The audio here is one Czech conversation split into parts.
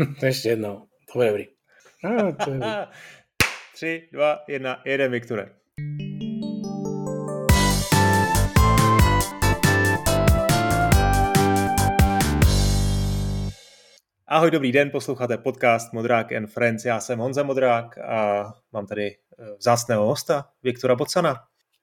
Ještě jednou, to bude dobrý. No, to je... Tři, dva, jedna, jeden, Viktore. Ahoj, dobrý den, posloucháte podcast Modrák and Friends. Já jsem Honza Modrák a mám tady eh, vzácného hosta, Viktora Bocana.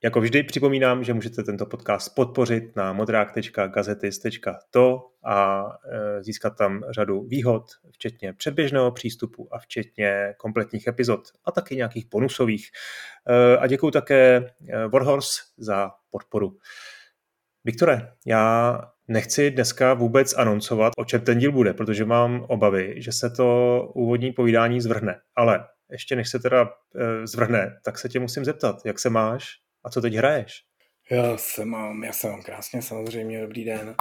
Jako vždy připomínám, že můžete tento podcast podpořit na modrák.gazetis.to a e, získat tam řadu výhod, včetně předběžného přístupu a včetně kompletních epizod a taky nějakých bonusových. E, a děkuji také e, Warhorse za podporu. Viktore, já nechci dneska vůbec anoncovat, o čem ten díl bude, protože mám obavy, že se to úvodní povídání zvrhne. Ale ještě než se teda zvrhne, tak se tě musím zeptat, jak se máš, a co teď hraješ? Já se mám, já se mám krásně, samozřejmě, dobrý den.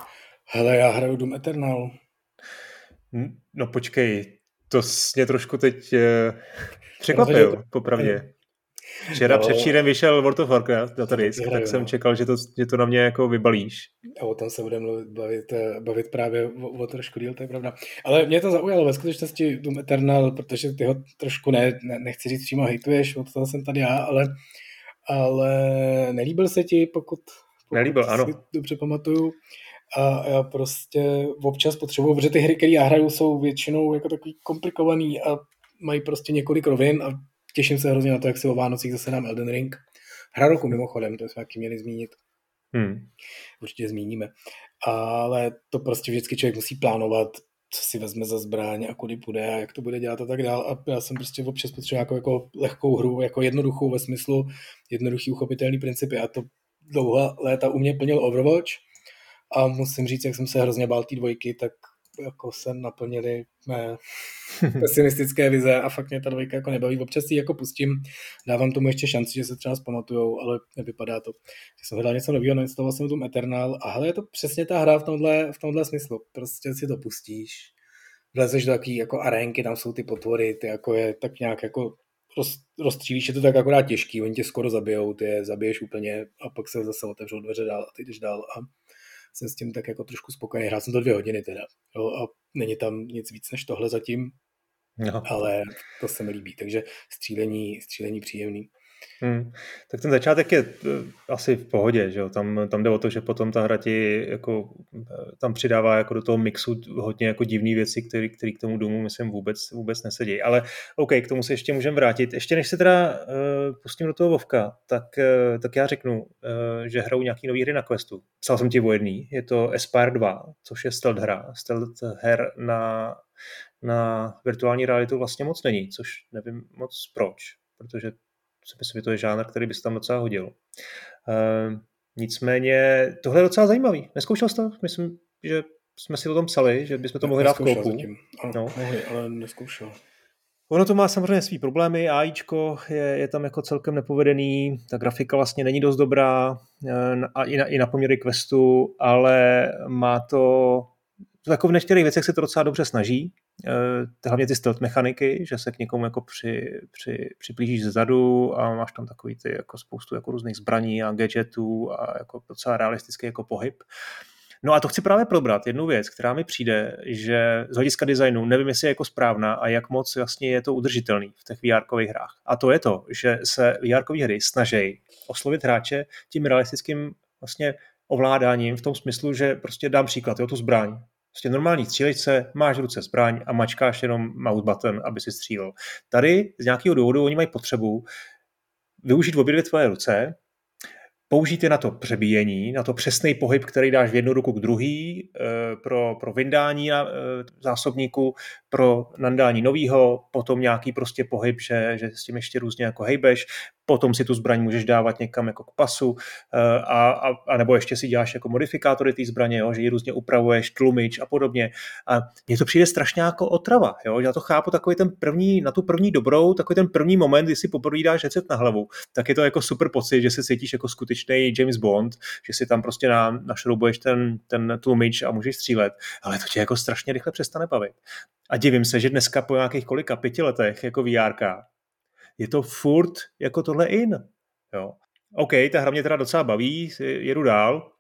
Hele, já hraju Doom Eternal. No počkej, to mě trošku teď eh, překvapil, to... popravdě. Včera no. předčírem vyšel World of Warcraft datadisk, tak hraju, jsem no. čekal, že to, že to na mě jako vybalíš. A o tom se budeme bavit, eh, bavit právě o, o trošku díl, to je pravda. Ale mě to zaujalo ve skutečnosti Doom Eternal, protože ty ho trošku ne, ne nechci říct přímo hejtuješ, od toho jsem tady já, ale ale nelíbil se ti, pokud, pokud Nelíbil, si ano. dobře pamatuju. A já prostě občas potřebuji, protože ty hry, které já hraju, jsou většinou jako takový komplikovaný a mají prostě několik rovin a těším se hrozně na to, jak si o Vánocích zase dám Elden Ring. Hra roku mimochodem, to jsme taky měli zmínit. Hmm. Určitě zmíníme. Ale to prostě vždycky člověk musí plánovat, co si vezme za zbraň a kudy půjde a jak to bude dělat a tak dál. A já jsem prostě občas potřeboval jako, jako lehkou hru, jako jednoduchou ve smyslu jednoduchý uchopitelný principy a to dlouhá léta u mě plnil Overwatch a musím říct, jak jsem se hrozně bál té dvojky, tak jako se naplnili mé pesimistické vize a fakt mě ta dvojka jako nebaví. Občas si jako pustím, dávám tomu ještě šanci, že se třeba zpamatujou, ale nevypadá to. Že jsem hledal něco nového, nainstaloval jsem tu Eternal a hele, je to přesně ta hra v tomhle, v tomhle smyslu. Prostě si to pustíš, vlezeš do takové jako arénky, tam jsou ty potvory, ty jako je tak nějak jako roz, rozstřílíš, je to tak akorát těžký, oni tě skoro zabijou, ty je zabiješ úplně a pak se zase otevřou dveře dál a ty jdeš dál a jsem s tím tak jako trošku spokojený. Hrál jsem to dvě hodiny teda jo, a není tam nic víc než tohle zatím, no. ale to se mi líbí, takže střílení, střílení příjemný. Hmm. Tak ten začátek je eh, asi v pohodě, že jo? Tam, tam jde o to, že potom ta hra ti jako, eh, tam přidává jako do toho mixu hodně jako divné věci, které k tomu domu myslím vůbec, vůbec nesedí. Ale OK, k tomu se ještě můžeme vrátit. Ještě než se teda uh, pustím do toho Vovka, tak, uh, tak já řeknu, uh, že hraju nějaký nový hry na Questu. Psal jsem ti o jedný, je to Aspire 2, což je stealth hra. Stealth her na, na virtuální realitu vlastně moc není, což nevím moc proč, protože si myslím, že to je žánr, který by se tam docela hodil. Uh, nicméně tohle je docela zajímavý. Neskoušel jsi to? Myslím, že jsme si o tom psali, že bychom to mohli dát v koupu. Ano, no. mohli, ale neskoušel. Ono to má samozřejmě svý problémy, AIčko je, je tam jako celkem nepovedený, ta grafika vlastně není dost dobrá eh, a i na, i na poměry questu, ale má to jako v některých věcech se to docela dobře snaží, hlavně ty stealth mechaniky, že se k někomu jako při, při, připlížíš zezadu a máš tam takový ty jako spoustu jako různých zbraní a gadgetů a jako docela realistický jako pohyb. No a to chci právě probrat, jednu věc, která mi přijde, že z hlediska designu nevím, jestli je jako správná a jak moc vlastně je to udržitelný v těch vr hrách. A to je to, že se vr hry snaží oslovit hráče tím realistickým vlastně ovládáním v tom smyslu, že prostě dám příklad, jo, tu zbraň. Prostě normální střílečce, máš v ruce zbraň a mačkáš jenom mouse button, aby si střílel. Tady z nějakého důvodu oni mají potřebu využít obě dvě tvoje ruce, použít je na to přebíjení, na to přesný pohyb, který dáš v jednu ruku k druhý, eh, pro, pro vyndání eh, zásobníku, pro nandání novýho, potom nějaký prostě pohyb, že, že s tím ještě různě jako hejbeš, potom si tu zbraň můžeš dávat někam jako k pasu, eh, a, a, a nebo ještě si děláš jako modifikátory té zbraně, jo, že ji různě upravuješ, tlumič a podobně. A mně to přijde strašně jako otrava. Jo? Já to chápu takový ten první, na tu první dobrou, takový ten první moment, kdy si poprvé dáš recept na hlavu, tak je to jako super pocit, že se cítíš jako skutečný James Bond, že si tam prostě na, našroubuješ ten, ten tlumič a můžeš střílet, ale to tě jako strašně rychle přestane bavit. A divím se, že dneska po nějakých kolika pěti letech jako VR, je to furt jako tohle in. Jo. OK, ta hra mě teda docela baví, jedu dál,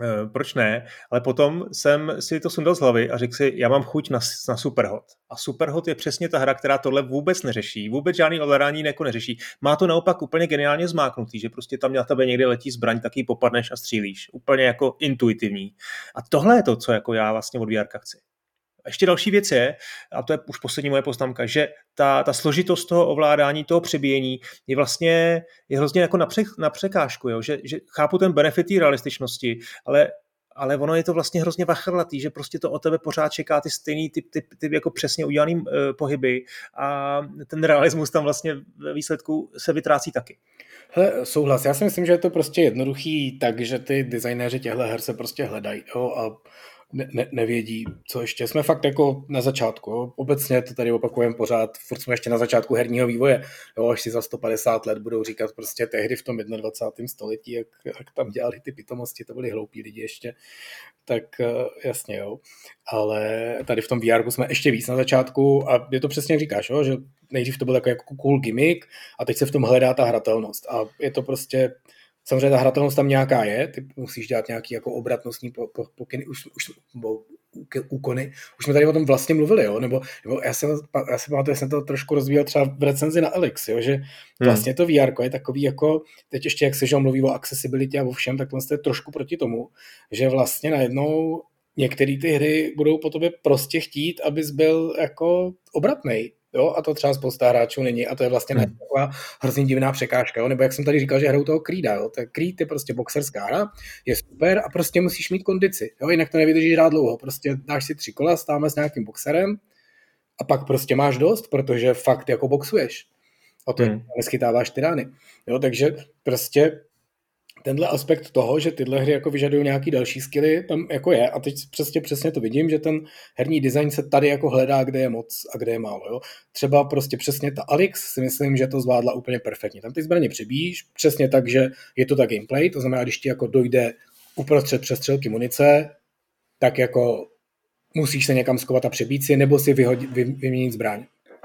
Uh, proč ne? Ale potom jsem si to sundal z hlavy a řekl si, já mám chuť na, na Superhot. A Superhot je přesně ta hra, která tohle vůbec neřeší. Vůbec žádný ovládání jako neřeší. Má to naopak úplně geniálně zmáknutý, že prostě tam na tebe někdy letí zbraň, taky popadneš a střílíš. Úplně jako intuitivní. A tohle je to, co jako já vlastně od VR chci. A ještě další věc je, a to je už poslední moje poznámka, že ta, ta složitost toho ovládání, toho přebíjení je vlastně je hrozně jako na, pře, na překážku, jo? Že, že chápu ten benefit té realističnosti, ale ale ono je to vlastně hrozně vachrlatý, že prostě to o tebe pořád čeká ty stejný typ, typ, typ jako přesně udělaný uh, pohyby a ten realismus tam vlastně ve výsledku se vytrácí taky. Hele, souhlas. Já si myslím, že je to prostě jednoduchý tak, že ty designéři těchto her se prostě hledají jo, a ne, ne, nevědí, co ještě. Jsme fakt jako na začátku. Jo. Obecně to tady opakujeme pořád, furt jsme ještě na začátku herního vývoje. Jo, až si za 150 let budou říkat prostě tehdy v tom 21. století, jak, jak tam dělali ty pitomosti, to byli hloupí lidi ještě. Tak eh, jasně, jo. Ale tady v tom VR jsme ještě víc na začátku a je to přesně jak říkáš, jo, že nejdřív to byl jako cool gimmick a teď se v tom hledá ta hratelnost. A je to prostě Samozřejmě ta hratelnost tam nějaká je, ty musíš dělat nějaký jako obratnostní pokyny, už, už, bo, úkony. Už jsme tady o tom vlastně mluvili, jo? Nebo, nebo já, jsem, já si pamatuju, že jsem to trošku rozvíjel třeba v recenzi na Elix, jo? že hmm. vlastně to VR je takový jako, teď ještě jak se že mluví o accessibility a o všem, tak vlastně je trošku proti tomu, že vlastně najednou některé ty hry budou po tobě prostě chtít, abys byl jako obratný. Jo, a to třeba spousta hráčů není a to je vlastně hmm. taková hrozně divná překážka. Jo? Nebo jak jsem tady říkal, že hrajou toho Creeda. Jo? Tak Creed je prostě boxerská hra, je super a prostě musíš mít kondici. Jo? Jinak to nevydržíš hrát dlouho. Prostě dáš si tři kola, stáme s nějakým boxerem a pak prostě máš dost, protože fakt jako boxuješ. A to hmm. neschytáváš ty rány. Jo? Takže prostě tenhle aspekt toho, že tyhle hry jako vyžadují nějaký další skilly, tam jako je. A teď přesně, přesně to vidím, že ten herní design se tady jako hledá, kde je moc a kde je málo. Jo. Třeba prostě přesně ta Alex si myslím, že to zvládla úplně perfektně. Tam ty zbraně přebíjíš, přesně tak, že je to ta gameplay, to znamená, když ti jako dojde uprostřed přestřelky munice, tak jako musíš se někam skovat a přebít si, nebo si vyhodit, vy, vyměnit zbraň.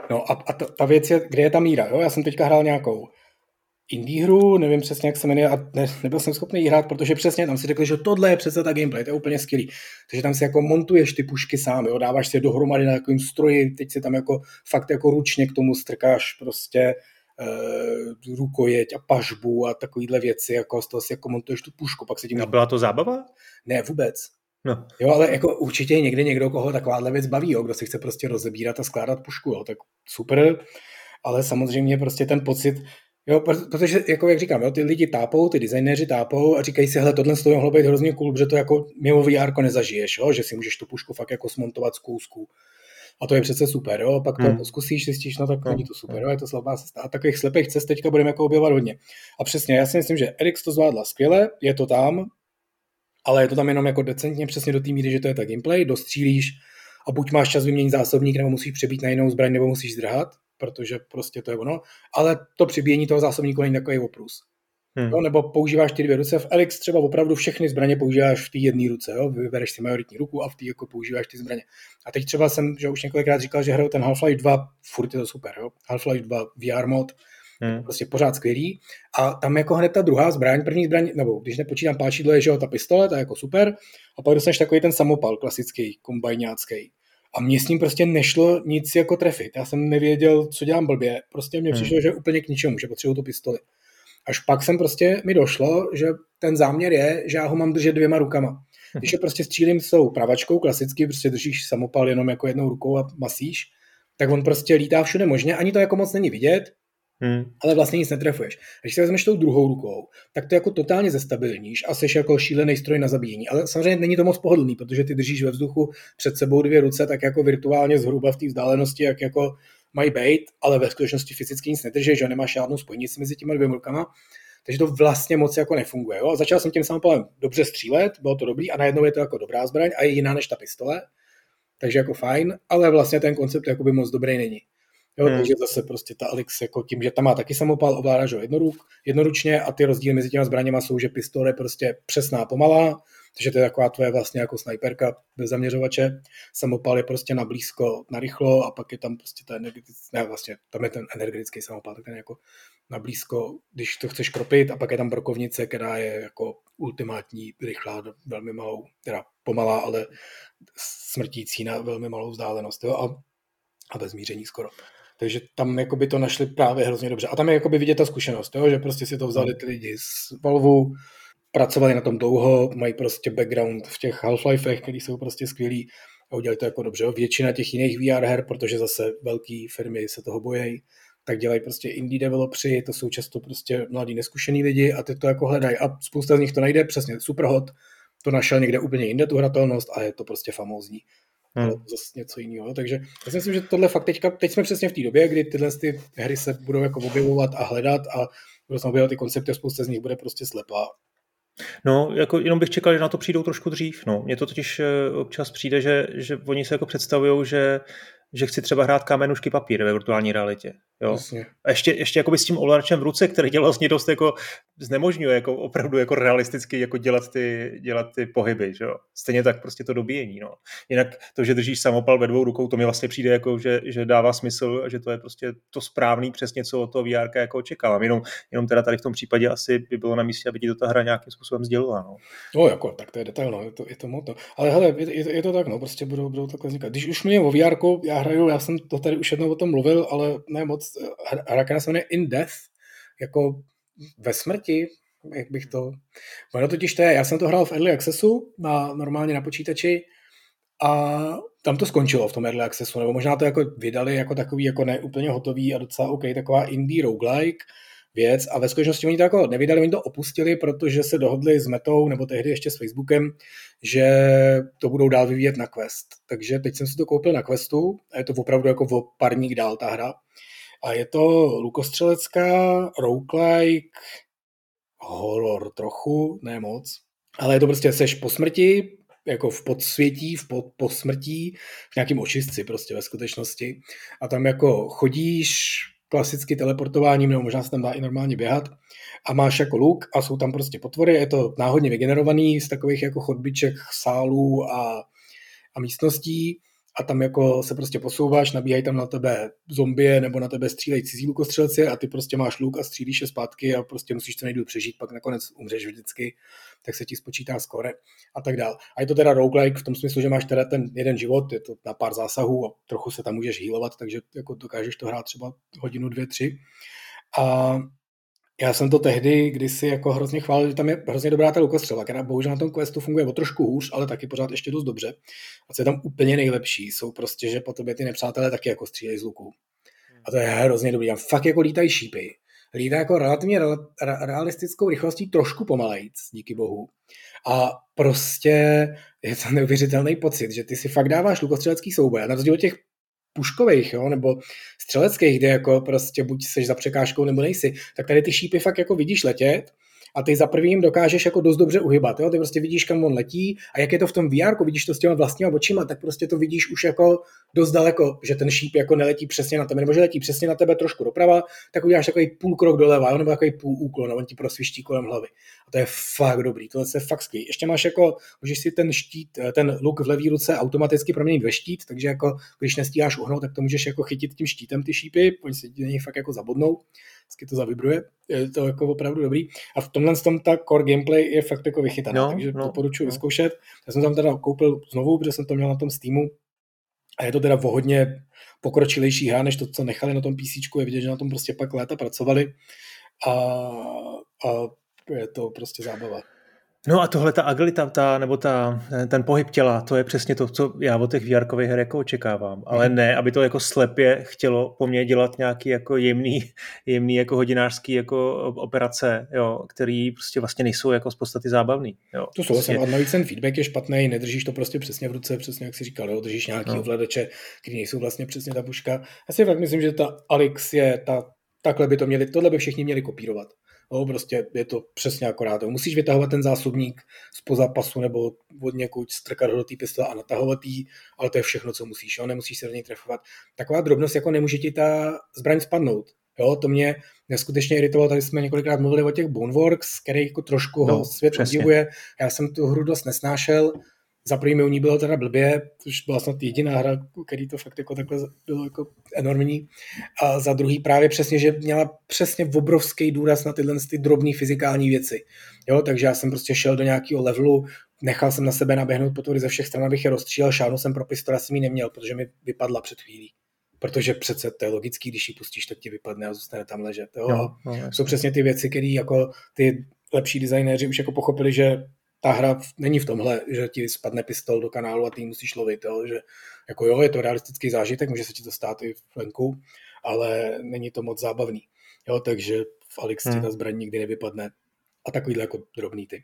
No a, a ta, ta věc je, kde je ta míra. Jo? Já jsem teďka hrál nějakou indie hru, nevím přesně, jak se jmenuje, a ne, nebyl jsem schopný hrát, protože přesně tam si řekl, že tohle je přece ta gameplay, to je úplně skvělý. Takže tam si jako montuješ ty pušky sám, jo, dáváš si je dohromady na takovým stroji, teď si tam jako fakt jako ručně k tomu strkáš prostě uh, rukojeť a pažbu a takovýhle věci, jako z toho si jako montuješ tu pušku, pak se tím... A byla to zábava? Ne, vůbec. No. Jo, ale jako určitě je někde někdo, koho takováhle věc baví, jo, kdo si chce prostě rozebírat a skládat pušku, jo, tak super, ale samozřejmě prostě ten pocit, Jo, protože, jako jak říkám, jo, ty lidi tápou, ty designéři tápou a říkají si, hele, tohle toho mohlo být hrozně cool, protože to jako mimo VR nezažiješ, jo, že si můžeš tu pušku fakt jako smontovat z kousku. A to je přece super, jo, pak to hmm. zkusíš, zjistíš, no tak hmm. není to super, jo, je to slabá cesta. A takových slepých cest teďka budeme jako objevovat hodně. A přesně, já si myslím, že Erix to zvládla skvěle, je to tam, ale je to tam jenom jako decentně přesně do té míry, že to je tak gameplay, dostřílíš a buď máš čas vyměnit zásobník, nebo musíš přebít na jinou zbraň, nebo musíš zdrhat, protože prostě to je ono, ale to přibíjení toho zásobníku není takový oprus. Hmm. Jo, nebo používáš ty dvě ruce. V Elix třeba opravdu všechny zbraně používáš v té jedné ruce. Jo? Vybereš si majoritní ruku a v té jako používáš ty zbraně. A teď třeba jsem, že už několikrát říkal, že hraju ten Half-Life 2, furt je to super. Jo? Half-Life 2 VR mod, hmm. prostě pořád skvělý. A tam jako hned ta druhá zbraň, první zbraň, nebo když nepočítám páčidlo, je, že jo, ta pistole, ta je jako super. A pak dostaneš takový ten samopal, klasický, kombajňácký. A mně s ním prostě nešlo nic jako trefit. Já jsem nevěděl, co dělám blbě. Prostě mně hmm. přišlo, že úplně k ničemu, že potřebuju tu pistoli. Až pak jsem prostě mi došlo, že ten záměr je, že já ho mám držet dvěma rukama. Hm. Když je prostě střílím s tou pravačkou, klasicky prostě držíš samopal jenom jako jednou rukou a masíš, tak on prostě lítá všude možně, ani to jako moc není vidět, Hmm. Ale vlastně nic netrefuješ. Když se vezmeš tou druhou rukou, tak to jako totálně zestabilníš a jsi jako šílený stroj na zabíjení. Ale samozřejmě není to moc pohodlný, protože ty držíš ve vzduchu před sebou dvě ruce, tak jako virtuálně zhruba v té vzdálenosti, jak jako mají být, ale ve skutečnosti fyzicky nic nedržíš, že nemáš žádnou spojnici mezi těmi dvěma rukama. Takže to vlastně moc jako nefunguje. Jo? A začal jsem tím samopalem dobře střílet, bylo to dobrý a najednou je to jako dobrá zbraň a je jiná než ta pistole. Takže jako fajn, ale vlastně ten koncept jakoby moc dobrý není. Jo, hmm. Takže zase prostě ta Alex jako tím, že tam má taky samopal, ovládáš ho jednoruk, jednoručně a ty rozdíly mezi těma zbraněma jsou, že pistole je prostě přesná, pomalá, Takže to je taková tvoje vlastně jako snajperka bez zaměřovače. Samopal je prostě na blízko, na rychlo a pak je tam prostě ten energetický, ne vlastně, tam je ten energetický samopal, tak ten jako na blízko, když to chceš kropit a pak je tam brokovnice, která je jako ultimátní, rychlá, velmi malou, teda pomalá, ale smrtící na velmi malou vzdálenost jo? A, a bez míření skoro. Takže tam jakoby to našli právě hrozně dobře. A tam je jakoby vidět ta zkušenost, jo? že prostě si to vzali ty lidi z Valvu, pracovali na tom dlouho, mají prostě background v těch Half-Lifech, který jsou prostě skvělí a udělali to jako dobře. Většina těch jiných VR her, protože zase velké firmy se toho bojejí, tak dělají prostě indie developři, to jsou často prostě mladí neskušený lidi a ty to jako hledají a spousta z nich to najde, přesně Superhot, to našel někde úplně jinde tu hratelnost a je to prostě famózní. Hmm. Ale to zase něco jiného. Takže já si myslím, že tohle fakt teďka, teď jsme přesně v té době, kdy tyhle ty hry se budou jako objevovat a hledat a budou se objevovat ty koncepty a spousta z nich bude prostě slepá. No, jako jenom bych čekal, že na to přijdou trošku dřív. No. Mně to totiž eh, občas přijde, že, že oni se jako představují, že že chci třeba hrát kamenušky papír ve virtuální realitě. Jo. A ještě, ještě jakoby s tím ovladačem v ruce, který dělá vlastně dost jako znemožňuje jako opravdu jako realisticky jako dělat ty, dělat ty pohyby. Že jo. Stejně tak prostě to dobíjení. No. Jinak to, že držíš samopal ve dvou rukou, to mi vlastně přijde jako, že, že dává smysl a že to je prostě to správný přesně, co od toho VR jako očekávám. Jenom, jenom teda tady v tom případě asi by bylo na místě, aby ti to ta hra nějakým způsobem sdělila. No. no jako, tak to je detail, no. je to, je to moto. Ale hele, je, je, je, to tak, no, prostě budou, budou takhle vznikat. Když už mě o VR, já hraju, já jsem to tady už jednou o tom mluvil, ale ne moc, hra, která se jmenuje In Death, jako ve smrti, jak bych to... Ono totiž to je, já jsem to hrál v Early Accessu, na, normálně na počítači, a tam to skončilo v tom Early Accessu, nebo možná to jako vydali jako takový jako neúplně hotový a docela OK, taková indie roguelike věc a ve skutečnosti oni to jako nevydali, oni to opustili, protože se dohodli s Metou, nebo tehdy ještě s Facebookem, že to budou dál vyvíjet na Quest. Takže teď jsem si to koupil na Questu a je to opravdu jako o parník dál ta hra. A je to lukostřelecká, roguelike, horor trochu, ne moc, ale je to prostě, seš po smrti, jako v podsvětí, v pod, po smrtí, v nějakým očistci prostě ve skutečnosti. A tam jako chodíš klasicky teleportováním, nebo možná se tam dá i normálně běhat. A máš jako luk a jsou tam prostě potvory, je to náhodně vygenerovaný z takových jako chodbiček, sálů a, a místností a tam jako se prostě posouváš, nabíhají tam na tebe zombie nebo na tebe střílejí cizí lukostřelci a ty prostě máš luk a střílíš je zpátky a prostě musíš to nejdu přežít, pak nakonec umřeš vždycky, tak se ti spočítá skore a tak dál. A je to teda roguelike v tom smyslu, že máš teda ten jeden život, je to na pár zásahů a trochu se tam můžeš healovat, takže jako dokážeš to hrát třeba hodinu, dvě, tři. A já jsem to tehdy kdysi jako hrozně chválil, že tam je hrozně dobrá ta lukostřela, která bohužel na tom questu funguje o trošku hůř, ale taky pořád ještě dost dobře. A co je tam úplně nejlepší, jsou prostě, že po tobě ty nepřátelé taky jako střílejí z luku. A to je hrozně dobrý. Tam fakt jako lítají šípy. Lítá jako relativně realistickou rychlostí trošku pomalejc, díky bohu. A prostě je to neuvěřitelný pocit, že ty si fakt dáváš lukostřelecký souboj. A na rozdíl od těch puškových, jo, nebo střeleckých, kde jako prostě buď seš za překážkou nebo nejsi, tak tady ty šípy fakt jako vidíš letět a ty za prvým dokážeš jako dost dobře uhybat. Jo? Ty prostě vidíš, kam on letí a jak je to v tom VR, vidíš to s těma vlastníma očima, tak prostě to vidíš už jako dost daleko, že ten šíp jako neletí přesně na tebe, nebo že letí přesně na tebe trošku doprava, tak uděláš takový půl krok doleva, jo? nebo takový půl úklon, on ti prosviští kolem hlavy. A to je fakt dobrý, tohle je fakt skvělý. Ještě máš jako, můžeš si ten štít, ten luk v levý ruce automaticky proměnit ve štít, takže jako když nestíháš uhnout, tak to můžeš jako chytit tím štítem ty šípy, oni se ti fakt jako zabodnou vždycky to zavibruje, je to jako opravdu dobrý. A v tomhle tom ta core gameplay je fakt jako vychytaná, no, takže no, doporučuji no. vyzkoušet. Já jsem tam teda koupil znovu, protože jsem to měl na tom Steamu a je to teda o hodně pokročilejší hra, než to, co nechali na tom PC, je vidět, že na tom prostě pak léta pracovali a, a je to prostě zábava. No a tohle ta agilita, ta, nebo ta, ten pohyb těla, to je přesně to, co já od těch vr her jako očekávám. Ale mhm. ne, aby to jako slepě chtělo po mně dělat nějaký jako jemný, jemný jako hodinářský jako operace, jo, který prostě vlastně nejsou jako z podstaty zábavný. Jo. To jsou prostě... a navíc ten feedback je špatný, nedržíš to prostě přesně v ruce, přesně jak si říkal, jo, držíš nějaký no. ovladače, který nejsou vlastně přesně ta puška. Já si fakt myslím, že ta Alex je ta, takhle by to měli, tohle by všichni měli kopírovat. No, prostě je to přesně akorát. Musíš vytahovat ten zásobník z pasu nebo od někud strkat do té pistole a natahovat jí, ale to je všechno, co musíš. Jo? Nemusíš se do něj trefovat. Taková drobnost, jako nemůže ti ta zbraň spadnout. Jo, to mě neskutečně iritovalo, tady jsme několikrát mluvili o těch Boneworks, který jako trošku no, ho svět přesně. obdivuje. Já jsem tu hru dost nesnášel, za první mi u ní bylo teda blbě, což byla snad jediná hra, který to fakt jako takhle bylo jako enormní. A za druhý právě přesně, že měla přesně obrovský důraz na tyhle ty drobné fyzikální věci. Jo, takže já jsem prostě šel do nějakého levelu, nechal jsem na sebe naběhnout potvory ze všech stran, abych je rozstřílel, šánu jsem pro pistole, jsem ji neměl, protože mi vypadla před chvílí. Protože přece to je logický, když ji pustíš, tak ti vypadne a zůstane tam ležet. Jo? No, no, jsou přesně ty věci, které jako ty lepší designéři už jako pochopili, že ta hra není v tomhle, že ti spadne pistol do kanálu a ty musíš lovit, jo? že jako jo, je to realistický zážitek, může se ti to stát i venku, ale není to moc zábavný. Jo, takže v Alex hmm. ta zbraň nikdy nevypadne. A takovýhle jako drobný ty.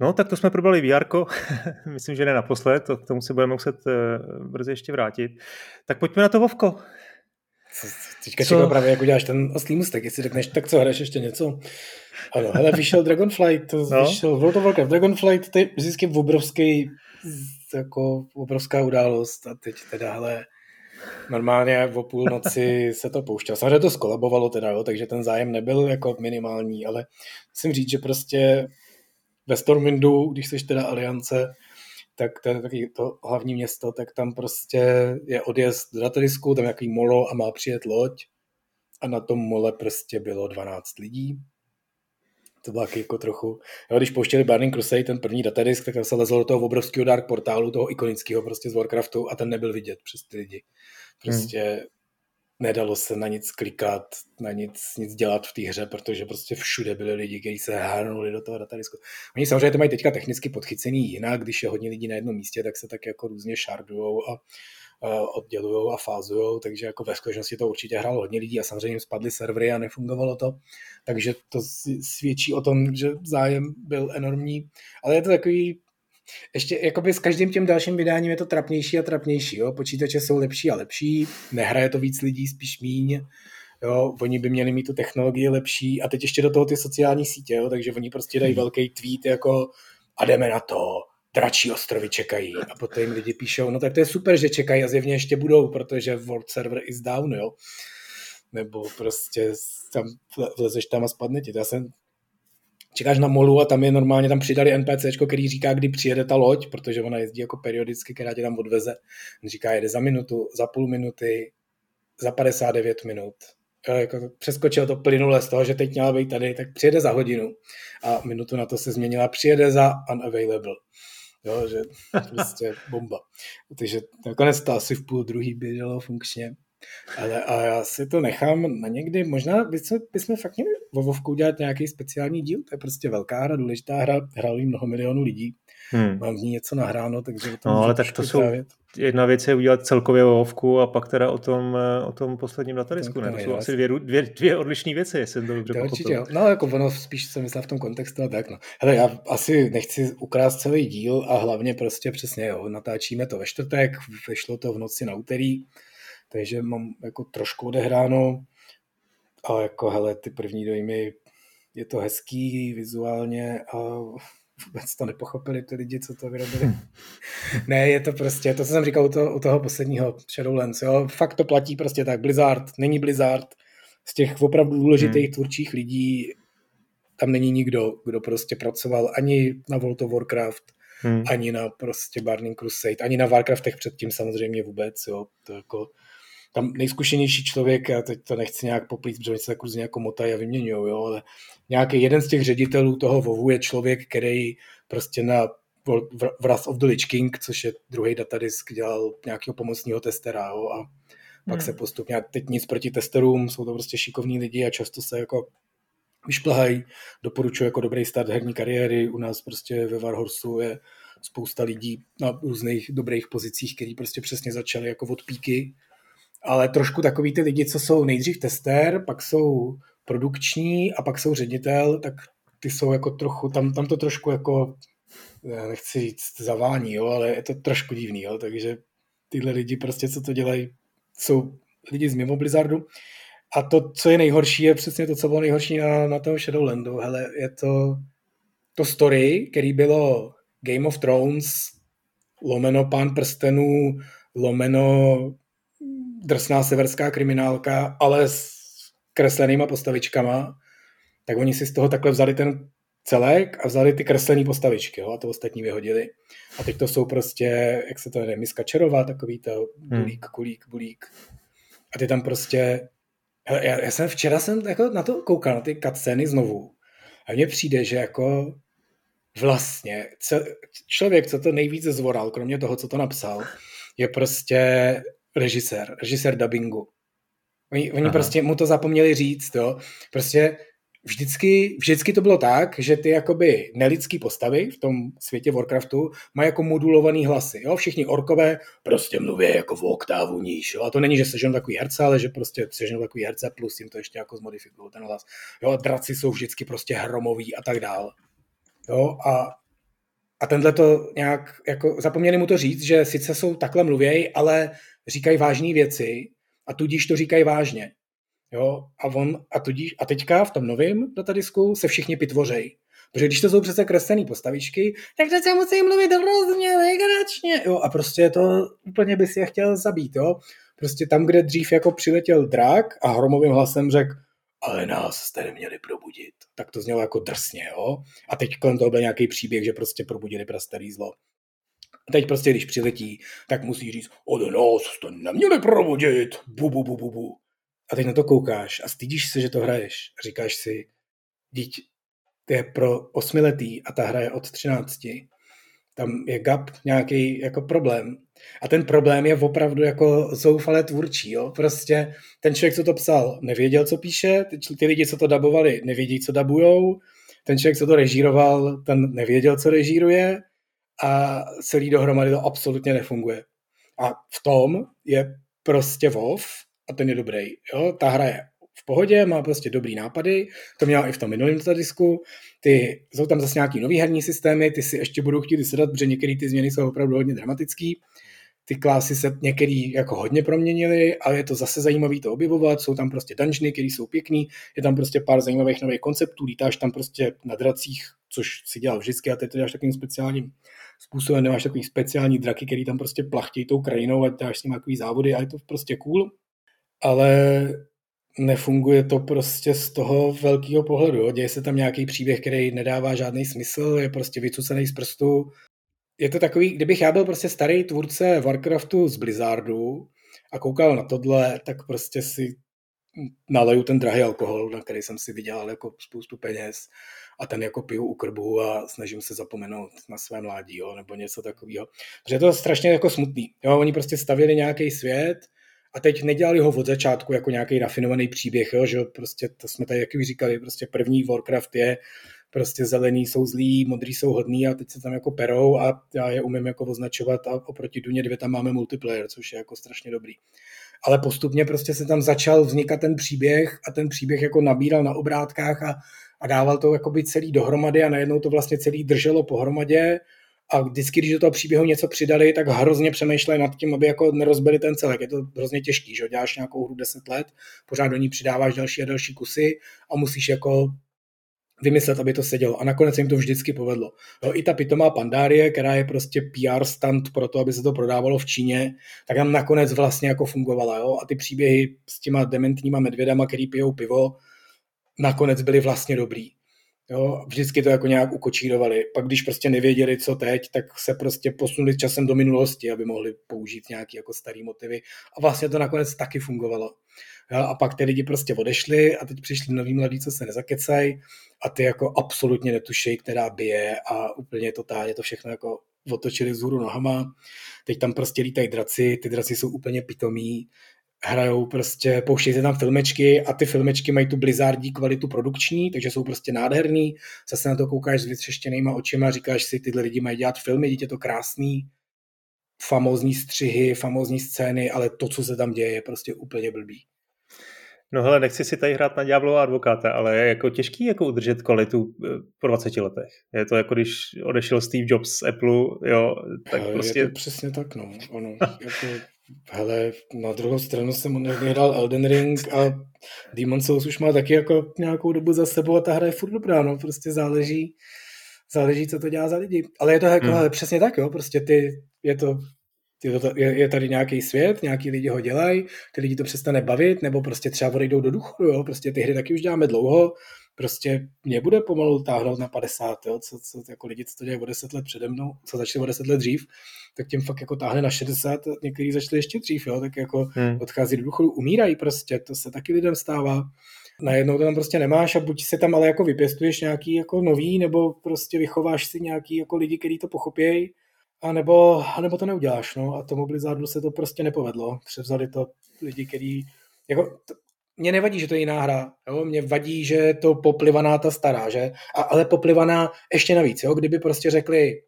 No, tak to jsme probrali VR. Myslím, že ne naposled, to, k tomu se budeme muset uh, brzy ještě vrátit. Tak pojďme na to Vovko. Teďka co? čekám právě, jak uděláš ten oslý mustek, jestli řekneš, tak co, hraješ ještě něco? Ano, hele, vyšel Dragonflight, to no. vyšel World of Warcraft. Dragonflight, to je vždycky obrovský, jako obrovská událost a teď teda, hele, normálně o půlnoci se to pouštělo. Samozřejmě to skolabovalo teda, jo, takže ten zájem nebyl jako minimální, ale musím říct, že prostě ve Stormwindu, když jsi teda aliance, tak to je taky to hlavní město, tak tam prostě je odjezd do datarisku, tam nějaký molo a má přijet loď a na tom mole prostě bylo 12 lidí. To bylo taky jako trochu, jo, když pouštěli Burning Crusade, ten první datadisk, tak se lezlo do toho obrovského dark portálu, toho ikonického prostě z Warcraftu a ten nebyl vidět přes ty lidi. Prostě hmm nedalo se na nic klikat, na nic, nic dělat v té hře, protože prostě všude byli lidi, kteří se hrnuli do toho datadisku. Oni samozřejmě to mají teďka technicky podchycený jinak, když je hodně lidí na jednom místě, tak se tak jako různě šardujou a, oddělují a fázujou, takže jako ve skutečnosti to určitě hrálo hodně lidí a samozřejmě spadly servery a nefungovalo to, takže to svědčí o tom, že zájem byl enormní, ale je to takový ještě jakoby s každým tím dalším vydáním je to trapnější a trapnější. Jo? Počítače jsou lepší a lepší, nehraje to víc lidí, spíš míň. Jo, oni by měli mít tu technologii lepší a teď ještě do toho ty sociální sítě, jo, takže oni prostě dají hmm. velký tweet jako a jdeme na to, dračí ostrovy čekají a potom jim lidi píšou, no tak to je super, že čekají a zjevně ještě budou, protože world server is down, jo. Nebo prostě tam vlezeš tam a spadne ti. Já jsem čekáš na molu a tam je normálně, tam přidali NPC, který říká, kdy přijede ta loď, protože ona jezdí jako periodicky, která tě tam odveze. On říká, jede za minutu, za půl minuty, za 59 minut. Jako přeskočil to plynule z toho, že teď měla být tady, tak přijede za hodinu. A minutu na to se změnila, přijede za unavailable. Jo, že prostě bomba. Takže nakonec to asi v půl druhý běželo funkčně. Ale a já si to nechám na někdy, možná bychom, bychom fakt měli vo Vovku udělat nějaký speciální díl, to je prostě velká hra, důležitá hra, hráli mnoho milionů lidí, hmm. mám v ní něco nahráno, takže to No ale tak to jsou, jedna věc je udělat celkově Vovku a pak teda o tom, o tom posledním datadisku, ne? To jsou asi dvě, dvě, dvě odlišné věci, jestli jsem to dobře to určitě, jo. No jako ono spíš se myslel v tom kontextu a tak, no. Hele, já asi nechci ukrást celý díl a hlavně prostě přesně, jo, natáčíme to ve čtvrtek, vyšlo to v noci na úterý, takže mám jako trošku odehráno a jako hele, ty první dojmy, je to hezký vizuálně a vůbec to nepochopili ty lidi, co to vyrobili. ne, je to prostě, to, co jsem říkal u toho, u toho posledního Shadowlands, jo, fakt to platí prostě tak, Blizzard, není Blizzard, z těch opravdu důležitých hmm. tvůrčích lidí tam není nikdo, kdo prostě pracoval ani na World of Warcraft, hmm. ani na prostě Burning Crusade, ani na Warcraftech předtím samozřejmě vůbec, jo, to jako tam nejzkušenější člověk, já teď to nechci nějak poplít, protože se tak různě jako motají a vyměňují, jo, ale nějaký jeden z těch ředitelů toho VOVu je člověk, který prostě na Wrath of the Lich King, což je druhý datadisk, dělal nějakého pomocného testera jo, a pak hmm. se postupně, teď nic proti testerům, jsou to prostě šikovní lidi a často se jako vyšplhají, doporučuji jako dobrý start herní kariéry, u nás prostě ve Warhorsu je spousta lidí na různých dobrých pozicích, kteří prostě přesně začali jako od píky ale trošku takový ty lidi, co jsou nejdřív tester, pak jsou produkční a pak jsou ředitel, tak ty jsou jako trochu, tam, tam to trošku jako, nechci říct zavání, jo, ale je to trošku divný, jo, takže tyhle lidi prostě, co to dělají, jsou lidi z mimo Blizzardu. A to, co je nejhorší, je přesně to, co bylo nejhorší na, na toho Shadowlandu. Hele, je to to story, který bylo Game of Thrones, lomeno Pán prstenů, lomeno drsná severská kriminálka, ale s kreslenýma postavičkama, tak oni si z toho takhle vzali ten celek a vzali ty kreslené postavičky jo, a to ostatní vyhodili. A teď to jsou prostě, jak se to jmenuje, miska čerová, takový to hmm. bulík, kulík, bulík. A ty tam prostě, já, já jsem včera jsem jako na to koukal, na ty cutscény znovu. A mně přijde, že jako vlastně člověk, co to nejvíce zvoral, kromě toho, co to napsal, je prostě režisér, režisér dubbingu. Oni, oni prostě mu to zapomněli říct, jo. Prostě vždycky, vždycky to bylo tak, že ty jakoby nelidský postavy v tom světě Warcraftu mají jako modulovaný hlasy. Jo? Všichni orkové prostě mluví jako v oktávu níž. Jo? A to není, že seženou takový herce, ale že prostě seženou takový herce plus jim to ještě jako zmodifikují ten hlas. Jo? A draci jsou vždycky prostě hromoví a tak dál. Jo? A, a tenhle to nějak, jako zapomněli mu to říct, že sice jsou takhle mluvěj, ale říkají vážné věci a tudíž to říkají vážně. Jo? A, on, a, tudíž, a teďka v tom novém datadisku se všichni pitvořej. Protože když to jsou přece kreslené postavičky, tak přece musí mluvit hrozně legračně. Jo? A prostě to úplně by si je chtěl zabít. Jo? Prostě tam, kde dřív jako přiletěl drak a hromovým hlasem řekl, ale nás jste neměli probudit. Tak to znělo jako drsně, jo. A teď kolem toho byl nějaký příběh, že prostě probudili prastarý zlo. A teď prostě, když přiletí, tak musí říct, od nás jste neměli probudit. Bu, bu, bu, bu, bu. A teď na to koukáš a stydíš se, že to hraješ. A říkáš si, dítě, to je pro osmiletý a ta hra je od třinácti. Tam je gap nějaký jako problém. A ten problém je opravdu jako zoufale tvůrčí. Jo? Prostě ten člověk, co to psal, nevěděl, co píše, ty, ty lidi, co to dabovali, nevědí, co dabujou, ten člověk, co to režíroval, ten nevěděl, co režíruje a celý dohromady to absolutně nefunguje. A v tom je prostě WoW a ten je dobrý. Jo? Ta hra je v pohodě, má prostě dobrý nápady, to měla i v tom minulém disku, ty, jsou tam zase nějaký nový herní systémy, ty si ještě budou chtít vysedat, protože některé ty změny jsou opravdu hodně dramatický, ty klásy se některý jako hodně proměnily, ale je to zase zajímavé to objevovat, jsou tam prostě dungeony, které jsou pěkný, je tam prostě pár zajímavých nových konceptů, lítáš tam prostě na dracích, což si dělal vždycky a teď to děláš takovým speciálním způsobem, nemáš takový speciální draky, který tam prostě plachtějí tou krajinou a děláš s ním takový závody a je to prostě cool ale nefunguje to prostě z toho velkého pohledu. Jo. Děje se tam nějaký příběh, který nedává žádný smysl, je prostě vycucený z prstu. Je to takový, kdybych já byl prostě starý tvůrce Warcraftu z Blizzardu a koukal na tohle, tak prostě si naleju ten drahý alkohol, na který jsem si vydělal jako spoustu peněz a ten jako piju u krbu a snažím se zapomenout na své mládí, jo, nebo něco takového. Protože je to strašně jako smutný. Jo, oni prostě stavěli nějaký svět, a teď nedělali ho od začátku jako nějaký rafinovaný příběh, jo, že prostě to jsme tady jaký říkali, prostě první Warcraft je prostě zelený jsou zlí, modrý jsou hodný a teď se tam jako perou a já je umím jako označovat a oproti Duně 2 tam máme multiplayer, což je jako strašně dobrý. Ale postupně prostě se tam začal vznikat ten příběh a ten příběh jako nabíral na obrátkách a, a dával to jako by celý dohromady a najednou to vlastně celý drželo pohromadě a vždycky, když do toho příběhu něco přidali, tak hrozně přemýšleli nad tím, aby jako nerozbili ten celek. Je to hrozně těžký, že děláš nějakou hru 10 let, pořád do ní přidáváš další a další kusy a musíš jako vymyslet, aby to sedělo. A nakonec jim to vždycky povedlo. Jo, I ta pitomá Pandárie, která je prostě PR stand pro to, aby se to prodávalo v Číně, tak tam nakonec vlastně jako fungovala. Jo? A ty příběhy s těma dementníma medvědama, který pijou pivo, nakonec byly vlastně dobrý. Jo, vždycky to jako nějak ukočírovali. Pak když prostě nevěděli, co teď, tak se prostě posunuli časem do minulosti, aby mohli použít nějaký jako starý motivy. A vlastně to nakonec taky fungovalo. A pak ty lidi prostě odešli a teď přišli noví mladí, co se nezakecají a ty jako absolutně netušejí, která bije a úplně totálně to všechno jako otočili vzhůru nohama. Teď tam prostě lítají draci, ty draci jsou úplně pitomí, hrajou prostě, pouštějí se tam filmečky a ty filmečky mají tu blizzardí kvalitu produkční, takže jsou prostě nádherný. Zase na to koukáš s vytřeštěnýma očima, říkáš si, tyhle lidi mají dělat filmy, dítě to krásný, famózní střihy, famózní scény, ale to, co se tam děje, je prostě úplně blbý. No hele, nechci si tady hrát na Diablova advokáta, ale je jako těžký jako udržet kvalitu eh, po 20 letech. Je to jako když odešel Steve Jobs z Apple, jo, tak hele, prostě... Je to přesně tak, no. Ono, jako Hele, na druhou stranu jsem nevyhrál Elden Ring a Demon Souls už má taky jako nějakou dobu za sebou a ta hra je furt dobrá, no, prostě záleží, záleží, co to dělá za lidi. Ale je to jako hmm. hele, přesně tak, jo, prostě ty, je to je, to, je, je tady nějaký svět, nějaký lidi ho dělají, ty lidi to přestane bavit, nebo prostě třeba odejdou do důchodu, jo? prostě ty hry taky už děláme dlouho, prostě mě bude pomalu táhnout na 50, jo? Co, co, jako lidi, co to dělají o 10 let přede mnou, co začali o 10 let dřív, tak těm fakt jako táhne na 60, někteří začali ještě dřív, jo? tak jako hmm. odchází do důchodu, umírají prostě, to se taky lidem stává. Najednou to tam prostě nemáš a buď se tam ale jako vypěstuješ nějaký jako nový, nebo prostě vychováš si nějaký jako lidi, kteří to pochopějí, a nebo, a nebo to neuděláš, no. A tomu Blizzardu se to prostě nepovedlo. Převzali to lidi, kteří, jako, to, mě nevadí, že to je jiná hra, jo? mě vadí, že je to poplivaná ta stará, že? A, ale poplivaná ještě navíc, jo? kdyby prostě řekli,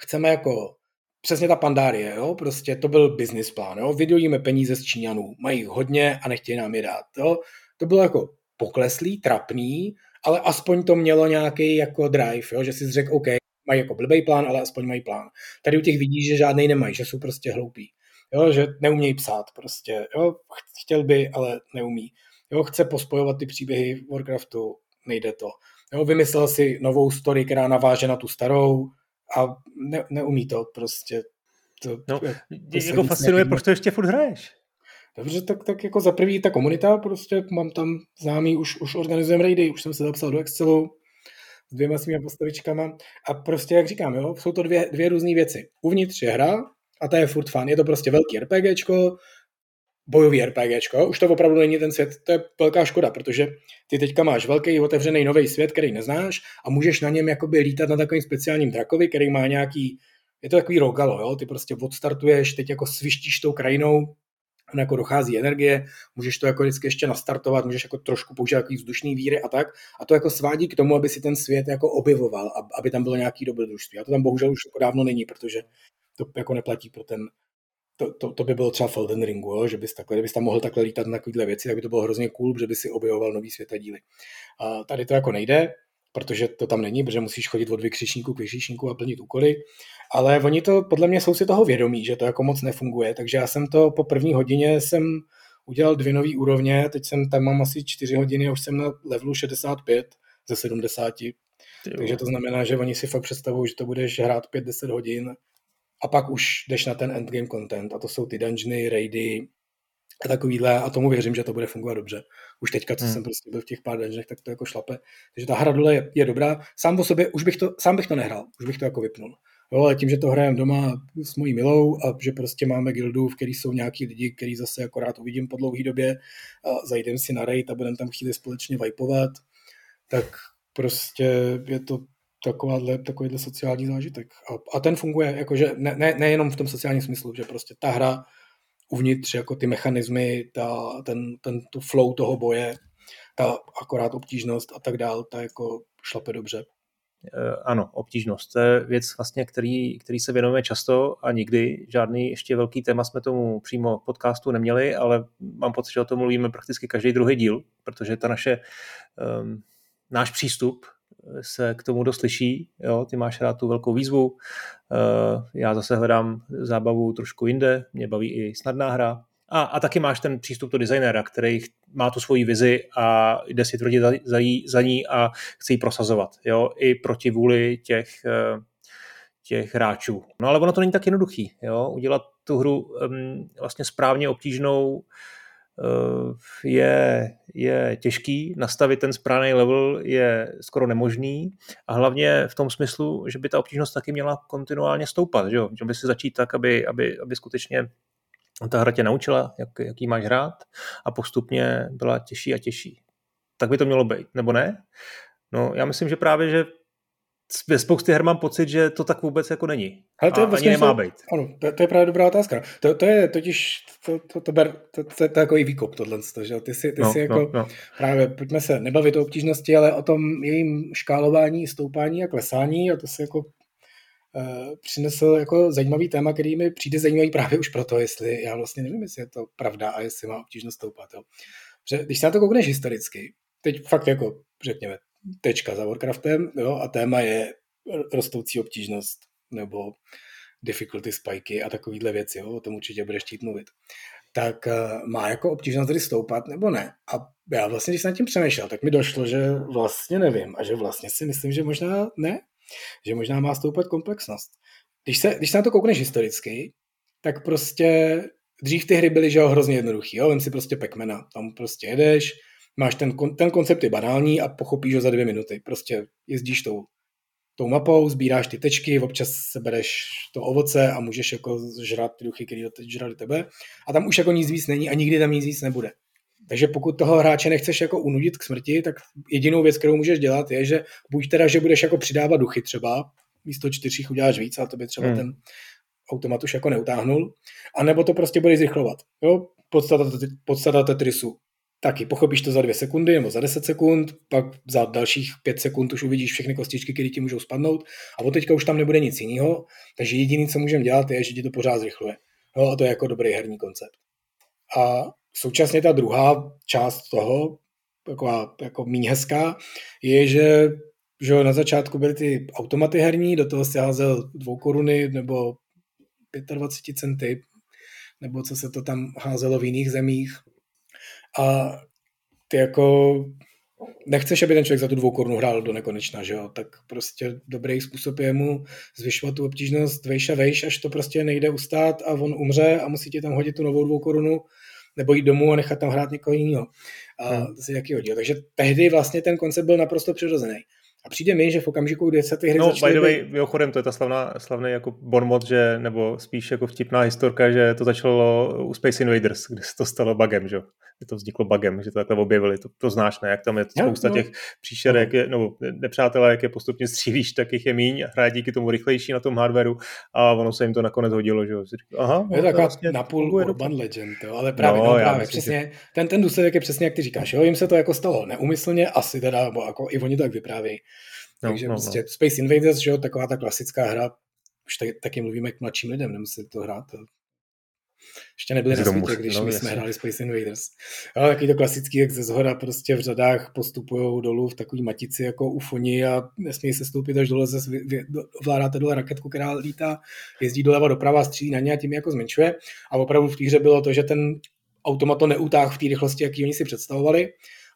chceme jako přesně ta pandárie, jo? prostě to byl business plán, jo? vydojíme peníze z Číňanů, mají hodně a nechtějí nám je dát, jo? to bylo jako pokleslý, trapný, ale aspoň to mělo nějaký jako drive, jo? že si řekl, OK, mají jako blbý plán, ale aspoň mají plán. Tady u těch vidíš, že žádnej nemají, že jsou prostě hloupí. Jo, že neumějí psát prostě. Jo, chtěl by, ale neumí. Jo, chce pospojovat ty příběhy Warcraftu, nejde to. Jo, vymyslel si novou story, která naváže na tu starou a ne, neumí to prostě. To, no, to jako fascinuje, proč to ještě furt hraješ? Dobře, tak, tak jako za prvý ta komunita, prostě mám tam známý, už, už organizujeme raidy, už jsem se zapsal do Excelu, s dvěma svými postavičkama a prostě, jak říkám, jo, jsou to dvě, dvě různé věci. Uvnitř je hra a to je furt fun. Je to prostě velký RPGčko, bojový RPGčko. Už to opravdu není ten svět, to je velká škoda, protože ty teďka máš velký otevřený nový svět, který neznáš a můžeš na něm jakoby lítat na takovým speciálním drakovi, který má nějaký, je to takový rogalo, jo? ty prostě odstartuješ, teď jako svištíš tou krajinou, jako dochází energie, můžeš to jako vždycky ještě nastartovat, můžeš jako trošku použít jaký vzdušný víry a tak. A to jako svádí k tomu, aby si ten svět jako objevoval, aby tam bylo nějaký dobrodružství. A to tam bohužel už jako dávno není, protože to jako neplatí pro ten, to, to, to by bylo třeba v Elden Ringu, jo? že bys, takhle, kdybys tam mohl takhle lítat na takovéhle věci, tak by to bylo hrozně cool, že by si objevoval nový světa díly. A tady to jako nejde, protože to tam není, protože musíš chodit od vykřičníku k vykřičníku a plnit úkoly. Ale oni to, podle mě, jsou si toho vědomí, že to jako moc nefunguje. Takže já jsem to po první hodině jsem udělal dvě nové úrovně, teď jsem tam mám asi čtyři hodiny a už jsem na levelu 65 ze 70. Takže to znamená, že oni si fakt představují, že to budeš hrát 5-10 hodin a pak už jdeš na ten endgame content a to jsou ty dungeony, raidy, a takovýhle a tomu věřím, že to bude fungovat dobře. Už teďka, co hmm. jsem prostě byl v těch pár dungeonech, tak to jako šlape. Takže ta hra dole je, je dobrá. Sám o sobě, už bych to, sám bych to nehrál, už bych to jako vypnul. Jo, ale tím, že to hrajeme doma s mojí milou a že prostě máme gildu, v který jsou nějaký lidi, který zase rád uvidím po dlouhé době a zajdem si na raid a budeme tam chvíli společně vajpovat, tak prostě je to takováhle, takovýhle sociální zážitek. A, a ten funguje, jakože ne, ne, nejenom v tom sociálním smyslu, že prostě ta hra uvnitř jako ty mechanismy, ta, ten, ten, tu flow toho boje, ta akorát obtížnost a tak dál, ta jako šlape dobře. Eh, ano, obtížnost. To je věc, vlastně, který, který se věnujeme často a nikdy žádný ještě velký téma jsme tomu přímo podcastu neměli, ale mám pocit, že o tom mluvíme prakticky každý druhý díl, protože ta naše, um, náš přístup se k tomu doslyší. Jo? Ty máš rád tu velkou výzvu, uh, já zase hledám zábavu trošku jinde, mě baví i snadná hra. A, a taky máš ten přístup do designéra, který má tu svoji vizi a jde si tvrdit za, za, za ní a chce ji prosazovat. Jo? I proti vůli těch, uh, těch hráčů. No ale ono to není tak jednoduchý. Jo? Udělat tu hru um, vlastně správně obtížnou Eh, je, je těžký, nastavit ten správný level je skoro nemožný a hlavně v tom smyslu, že by ta obtížnost taky měla kontinuálně stoupat, že jo? By se začít tak, aby, aby, aby skutečně ta hra tě naučila, jak, jaký máš hrát a postupně byla těžší a těžší. Tak by to mělo být, nebo ne? No, já myslím, že právě, že ve spousty her mám pocit, že to tak vůbec jako není. Ale to je a vlastně ani nemá být. Ano, to, to, je právě dobrá otázka. To, to je totiž, to, to, to, ber, to, to, to je takový výkop tohle, že ty si, ty no, si jako no, no. právě, pojďme se nebavit o obtížnosti, ale o tom jejím škálování, stoupání a klesání a to se jako přinesl jako zajímavý téma, který mi přijde zajímavý právě už proto, jestli já vlastně nevím, jestli je to pravda a jestli má obtížnost stoupat. Jo. Že, když se na to koukneš historicky, teď fakt jako řekněme tečka za Warcraftem jo, a téma je rostoucí obtížnost nebo difficulty spiky a takovýhle věci, jo, o tom určitě budeš chtít mluvit, tak uh, má jako obtížnost tady stoupat nebo ne? A já vlastně, když jsem nad tím přemýšlel, tak mi došlo, že vlastně nevím a že vlastně si myslím, že možná ne, že možná má stoupat komplexnost. Když se, když se na to koukneš historicky, tak prostě dřív ty hry byly že jo, hrozně jednoduchý. Jo? Vem si prostě Pacmana, tam prostě jedeš, máš ten, ten koncept je banální a pochopíš ho za dvě minuty. Prostě jezdíš tou, tou mapou, sbíráš ty tečky, občas se bereš to ovoce a můžeš jako žrat ty duchy, které žrali tebe. A tam už jako nic víc není a nikdy tam nic víc nebude. Takže pokud toho hráče nechceš jako unudit k smrti, tak jedinou věc, kterou můžeš dělat, je, že buď teda, že budeš jako přidávat duchy třeba, místo čtyřích uděláš víc a to by třeba hmm. ten automat už jako neutáhnul, anebo to prostě budeš zrychlovat. Jo? Podstata, podstata Tetrisu. Taky pochopíš to za dvě sekundy nebo za deset sekund, pak za dalších pět sekund už uvidíš všechny kostičky, které ti můžou spadnout a od teďka už tam nebude nic jiného, takže jediné, co můžeme dělat, je, že ti to pořád zrychluje. Jo, a to je jako dobrý herní koncept. A současně ta druhá část toho, taková jako méně hezká, je, že, že na začátku byly ty automaty herní, do toho si házel dvou koruny nebo 25 centy, nebo co se to tam házelo v jiných zemích. A ty jako nechceš, aby ten člověk za tu dvou korunu hrál do nekonečna, že jo? Tak prostě dobrý způsob je mu zvyšovat tu obtížnost vejš a vejš, až to prostě nejde ustát a on umře a musí ti tam hodit tu novou dvou korunu nebo jít domů a nechat tam hrát někoho jiného. A hmm. to si jaký hodil. Takže tehdy vlastně ten koncept byl naprosto přirozený. A přijde mi, že v okamžiku, kdy se ty hry no, začaly... by the way, mimochodem, to je ta slavná, slavný jako bonmot, že, nebo spíš jako vtipná historka, že to začalo u Space Invaders, kde se to stalo bugem, že že to vzniklo bugem, že to takhle objevili. To, to znáš, ne? Jak tam je spousta no, těch příšer, no. jak je, no, nepřátelé, jak je postupně střílíš, tak jich je míň a hraje díky tomu rychlejší na tom hardwareu a ono se jim to nakonec hodilo, že jo. Aha, je to taková vlastně napůl urban legend, jo, ale právě, no, no, právě myslím, přesně, že... ten, ten důsledek je přesně, jak ty říkáš, jo, jim se to jako stalo neumyslně, asi teda, nebo jako i oni tak vyprávějí. No, Takže no, prostě no. Space Invaders, že jo, taková ta klasická hra, už tak, taky mluvíme k mladším lidem, nemusíte to hrát. Ještě nebyli na světě, když no, my jsme hráli Space Invaders. Ale taky to klasický, jak ze zhora prostě v řadách postupují dolů v takový matici jako ufoni a nesmí se stoupit až dole, zase vládáte dole raketku, která lítá, jezdí doleva doprava, střílí na ně a tím jako zmenšuje. A opravdu v té hře bylo to, že ten automat to neutáhl v té rychlosti, jaký oni si představovali.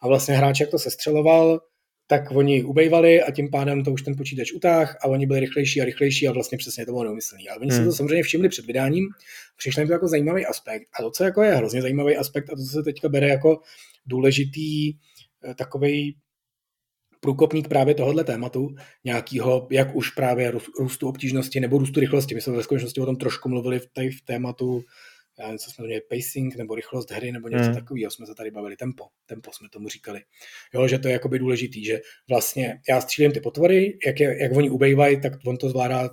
A vlastně hráč, jak to sestřeloval, tak oni ubejvali a tím pádem to už ten počítač utáh a oni byli rychlejší a rychlejší a vlastně přesně to bylo neumyslný. Ale oni hmm. si to samozřejmě všimli před vydáním, přišli jim to jako zajímavý aspekt. A to, co jako je hrozně zajímavý aspekt a to, co se teďka bere jako důležitý eh, takový průkopník právě tohohle tématu, nějakého, jak už právě růstu obtížnosti nebo růstu rychlosti. My jsme ve skutečnosti o tom trošku mluvili v, tady v tématu já nevím, co jsme měli, pacing nebo rychlost hry nebo něco hmm. takového, jsme se tady bavili, tempo, tempo jsme tomu říkali. Jo, že to je jakoby důležitý, že vlastně já střílím ty potvory, jak, je, jak oni ubejvají, tak on to zvládá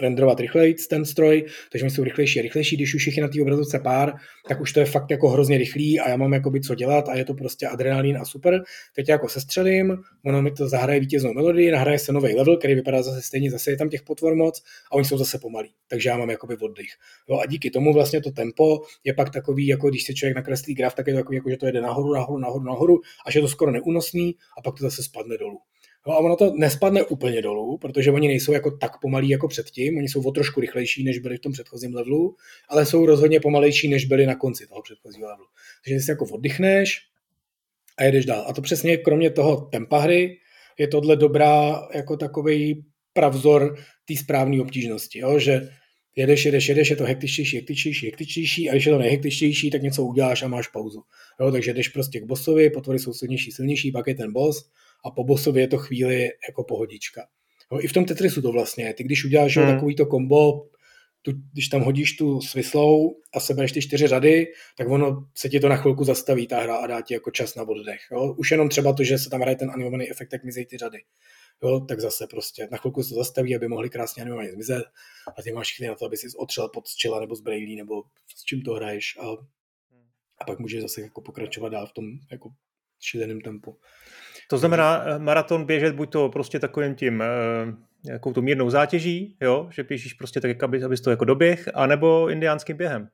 renderovat rychleji ten stroj, takže oni jsou rychlejší a rychlejší. Když už je na té obrazovce pár, tak už to je fakt jako hrozně rychlý a já mám jakoby co dělat a je to prostě adrenalin a super. Teď jako sestřelím, ono mi to zahraje vítěznou melodii, nahraje se nový level, který vypadá zase stejně, zase je tam těch potvor moc a oni jsou zase pomalí, takže já mám jakoby oddych. Jo, a díky tomu vlastně to tempo je pak takový, jako když si člověk nakreslí graf, tak je to takový, jako, že to jede nahoru, nahoru, nahoru, nahoru, až je to skoro neúnosný a pak to zase spadne dolů. No a ono to nespadne úplně dolů, protože oni nejsou jako tak pomalí jako předtím, oni jsou o trošku rychlejší, než byli v tom předchozím levelu, ale jsou rozhodně pomalejší, než byli na konci toho předchozího levelu. Takže si jako oddychneš a jedeš dál. A to přesně kromě toho tempa hry je tohle dobrá jako takový pravzor té správné obtížnosti, jo? že jedeš, jedeš, jedeš, je to hektičtější, hektičtější, hektičtější a když je to nejhektičtější, tak něco uděláš a máš pauzu. Jo? Takže jdeš prostě k bossovi, potvory jsou silnější, silnější, pak je ten boss a po bossovi je to chvíli jako pohodička. No, I v tom Tetrisu to vlastně Ty když uděláš hmm. takový to kombo, tu, když tam hodíš tu svislou a sebereš ty čtyři řady, tak ono se ti to na chvilku zastaví, ta hra, a dá ti jako čas na oddech. Jo? Už jenom třeba to, že se tam hraje ten animovaný efekt, jak mizí ty řady. Jo, tak zase prostě na chvilku se to zastaví, aby mohli krásně animovaně zmizet a ty máš chvíli na to, aby si otřel pod čela nebo z brailí nebo s čím to hraješ a, a pak můžeš zase jako pokračovat dál v tom jako šíleném tempu. To znamená eh, maraton běžet buď to prostě takovým tím eh, jakou tu mírnou zátěží, jo, že běžíš prostě tak, aby, abys to jako doběh, anebo indiánským během.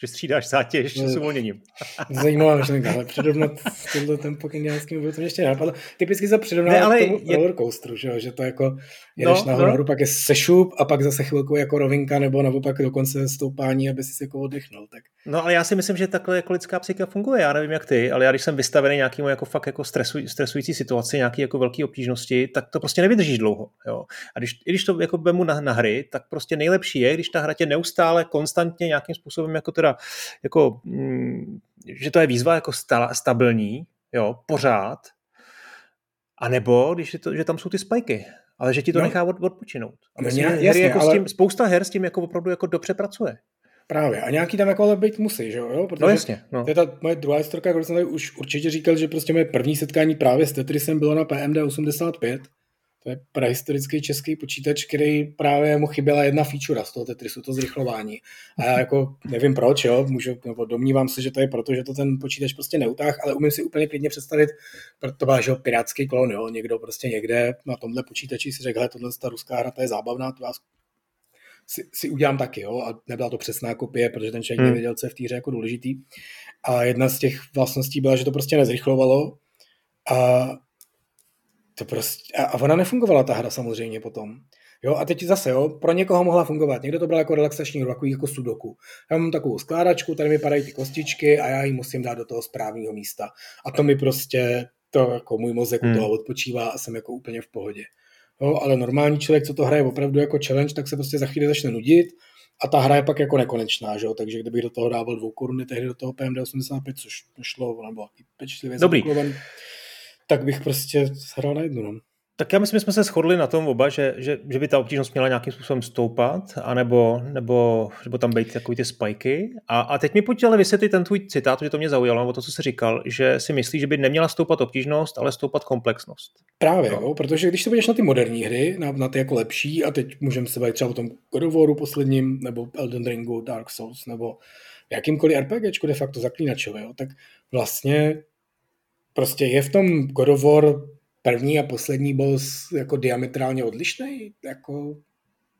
Že střídáš zátěž s uvolněním. Zajímavá myšlenka, ale předovnat tímto tempo kendiánským bylo to mě ještě napadlo. Typicky se předovnat ale tomu je... rollercoasteru, že, že to jako jedeš no, nahoru, no. pak je sešup a pak zase chvilku jako rovinka nebo naopak dokonce stoupání, aby si jako oddechnul. Tak. No ale já si myslím, že takhle jako lidská psychika funguje, já nevím jak ty, ale já když jsem vystavený nějakému jako fakt jako stresuj, stresující situaci, nějaký jako velký obtížnosti, tak to prostě nevydržíš dlouho. Jo? A když, i když to jako vemu na, na hry, tak prostě nejlepší je, když ta hra tě neustále, konstantně nějakým způsobem jako teda jako, mm, že to je výzva jako sta, stabilní, jo, pořád, a nebo když je to, že tam jsou ty spajky, ale že ti to no. nechá od, odpočinout. A myslím, no, jasně, jako ale... s tím, spousta her s tím jako opravdu jako dobře pracuje. Právě. A nějaký tam jako ale být musí, že jo? Protože no jasně. No. To je ta moje druhá historka, kterou jsem tady už určitě říkal, že prostě moje první setkání právě s Tetrisem bylo na PMD 85 to je prehistorický český počítač, který právě mu chyběla jedna feature z toho Tetrisu, to zrychlování. A já jako nevím proč, jo, můžu, nebo domnívám se, že to je proto, že to ten počítač prostě neutáh, ale umím si úplně klidně představit, to byl, že pirátský klon, jo, někdo prostě někde na tomhle počítači si řekl, tohle ta ruská hra, to je zábavná, to já si, si udělám taky, jo, a nebyla to přesná kopie, protože ten člověk hmm. nevěděl, co je v týře jako důležitý. A jedna z těch vlastností byla, že to prostě nezrychlovalo a to prostě, a ona nefungovala ta hra samozřejmě potom. Jo, a teď zase, jo, pro někoho mohla fungovat. Někdo to bral jako relaxační hru, jako, jako sudoku. Já mám takovou skládačku, tady mi padají ty kostičky a já ji musím dát do toho správného místa. A to mi prostě, to jako můj mozek hmm. toho odpočívá a jsem jako úplně v pohodě. Jo, ale normální člověk, co to hraje opravdu jako challenge, tak se prostě za chvíli začne nudit a ta hra je pak jako nekonečná, že jo? takže kdybych do toho dával dvou koruny tehdy do toho PMD 85, což nešlo, nebo pečlivě Dobrý tak bych prostě hrál na jednu. No. Tak já myslím, že jsme se shodli na tom oba, že, že, že by ta obtížnost měla nějakým způsobem stoupat, anebo, nebo, nebo tam být takový ty spajky. A, a teď mi pojď ale vysvětlit ten tvůj citát, že to mě zaujalo, nebo to, co jsi říkal, že si myslíš, že by neměla stoupat obtížnost, ale stoupat komplexnost. Právě, no. jo, protože když se budeš na ty moderní hry, na, na ty jako lepší, a teď můžeme se bavit třeba o tom God of Waru posledním, nebo Elden Ringu, Dark Souls, nebo jakýmkoliv RPGčku de facto zaklínačové, jo, tak vlastně prostě je v tom God of War první a poslední boss jako diametrálně odlišný, jako,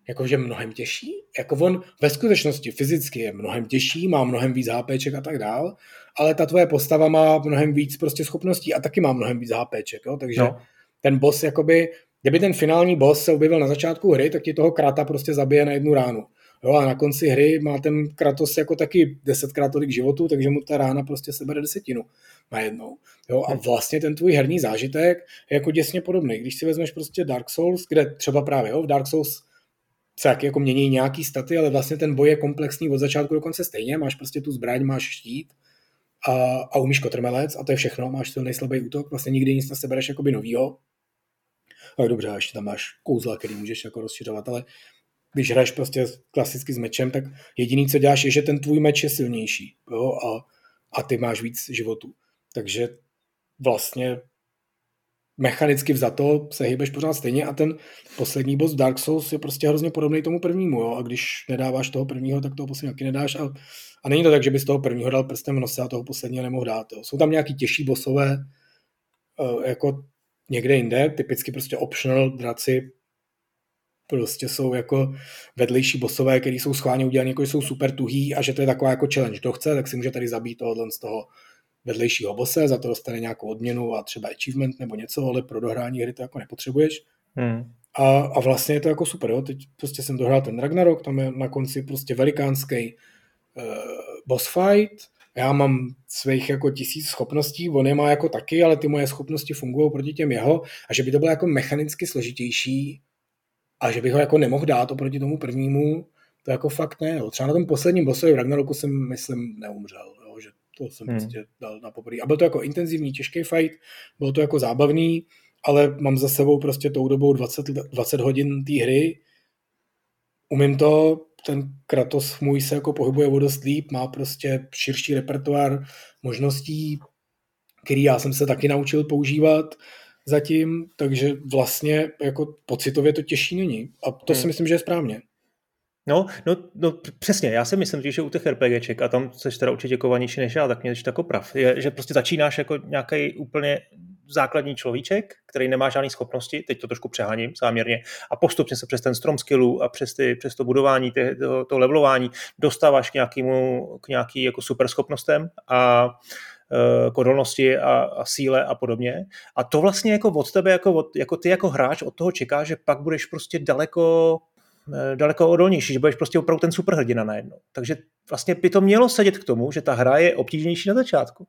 jakože mnohem těžší. Jako on ve skutečnosti fyzicky je mnohem těžší, má mnohem víc HPček a tak dál, ale ta tvoje postava má mnohem víc prostě schopností a taky má mnohem víc HPček, jo? takže no. ten boss jakoby, kdyby ten finální boss se objevil na začátku hry, tak ti toho krata prostě zabije na jednu ránu. Jo, a na konci hry má ten Kratos jako taky desetkrát tolik životu, takže mu ta rána prostě sebere desetinu najednou. Jo, a vlastně ten tvůj herní zážitek je jako děsně podobný. Když si vezmeš prostě Dark Souls, kde třeba právě jo, v Dark Souls se jak jako mění nějaký staty, ale vlastně ten boj je komplexní od začátku do konce stejně. Máš prostě tu zbraň, máš štít a, a umíš kotrmelec a to je všechno. Máš ten nejslabý útok, vlastně nikdy nic nesebereš jakoby novýho. Tak dobře, a ještě tam máš kouzla, který můžeš jako rozšiřovat, ale když hraješ prostě klasicky s mečem, tak jediný, co děláš, je, že ten tvůj meč je silnější jo? A, a ty máš víc životů. Takže vlastně mechanicky vzato se hýbeš pořád stejně a ten poslední boss Dark Souls je prostě hrozně podobný tomu prvnímu, jo? a když nedáváš toho prvního, tak toho posledního taky nedáš a, a není to tak, že bys toho prvního dal prstem v nose a toho posledního nemohl dát. Jo? Jsou tam nějaký těžší bosové, uh, jako někde jinde, typicky prostě optional draci prostě jsou jako vedlejší bosové, který jsou schválně udělané, jako jsou super tuhý a že to je taková jako challenge. Kdo chce, tak si může tady zabít tohohle z toho vedlejšího bose, za to dostane nějakou odměnu a třeba achievement nebo něco, ale pro dohrání hry to jako nepotřebuješ. Hmm. A, a vlastně je to jako super, jo. Teď prostě jsem dohrál ten Ragnarok, tam je na konci prostě velikánský uh, boss fight, já mám svých jako tisíc schopností, on je má jako taky, ale ty moje schopnosti fungují proti těm jeho a že by to bylo jako mechanicky složitější, a že bych ho jako nemohl dát oproti tomu prvnímu, to jako fakt ne. Jo. Třeba na tom posledním bossovi v Ragnaroku jsem, myslím, neumřel. Jo, že to jsem hmm. prostě dal na poprvé. A byl to jako intenzivní, těžký fight, bylo to jako zábavný, ale mám za sebou prostě tou dobou 20, 20 hodin té hry. Umím to, ten Kratos můj se jako pohybuje o dost líp, má prostě širší repertoár možností, který já jsem se taky naučil používat zatím, takže vlastně jako pocitově to těžší není. A to hmm. si myslím, že je správně. No, no, no, přesně, já si myslím, že u těch RPGček, a tam jsi teda určitě kovanější než já, tak mě to jako prav, je, že prostě začínáš jako nějaký úplně základní človíček, který nemá žádné schopnosti, teď to trošku přeháním záměrně, a postupně se přes ten strom skillů a přes, ty, přes to budování, ty, to, to levelování dostáváš k nějakému, k nějaký jako superschopnostem a Eh, k odolnosti a, a síle a podobně. A to vlastně jako od tebe, jako, od, jako ty jako hráč od toho čeká, že pak budeš prostě daleko eh, daleko odolnější, že budeš prostě opravdu ten superhrdina najednou. Takže vlastně by to mělo sedět k tomu, že ta hra je obtížnější na začátku.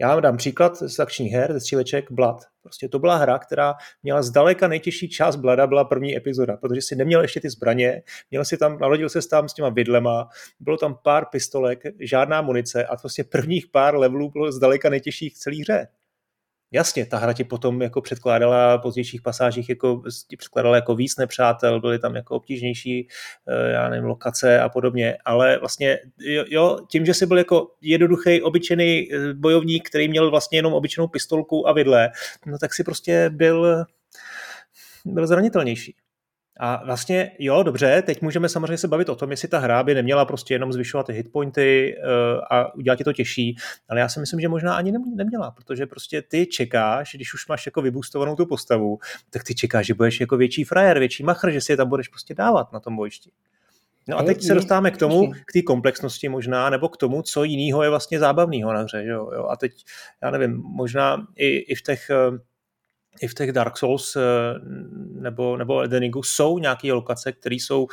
Já vám dám příklad z akčních her, ze stříleček Blood. Prostě to byla hra, která měla zdaleka nejtěžší část Blada, byla první epizoda, protože si neměl ještě ty zbraně, měl si tam, nalodil se tam s těma vidlema, bylo tam pár pistolek, žádná munice a prostě prvních pár levelů bylo zdaleka nejtěžších v celé hře. Jasně, ta hra ti potom jako předkládala v pozdějších pasážích jako, předkládala jako víc nepřátel, byly tam jako obtížnější, eh, já nevím, lokace a podobně, ale vlastně jo, jo tím, že jsi byl jako jednoduchý, obyčejný eh, bojovník, který měl vlastně jenom obyčejnou pistolku a vidle, no tak si prostě byl, byl zranitelnější. A vlastně, jo, dobře, teď můžeme samozřejmě se bavit o tom, jestli ta hra by neměla prostě jenom zvyšovat hitpointy uh, a udělat ti to těžší, ale já si myslím, že možná ani neměla, protože prostě ty čekáš, když už máš jako vybustovanou tu postavu, tak ty čekáš, že budeš jako větší frajer, větší machr, že si je tam budeš prostě dávat na tom bojišti. No a teď se dostáváme k tomu, k té komplexnosti možná, nebo k tomu, co jiného je vlastně zábavného na hře. Jo, jo. A teď, já nevím, možná i, i v těch eh, i v těch Dark Souls eh, nebo, nebo Elden Ringu jsou nějaké lokace, které jsou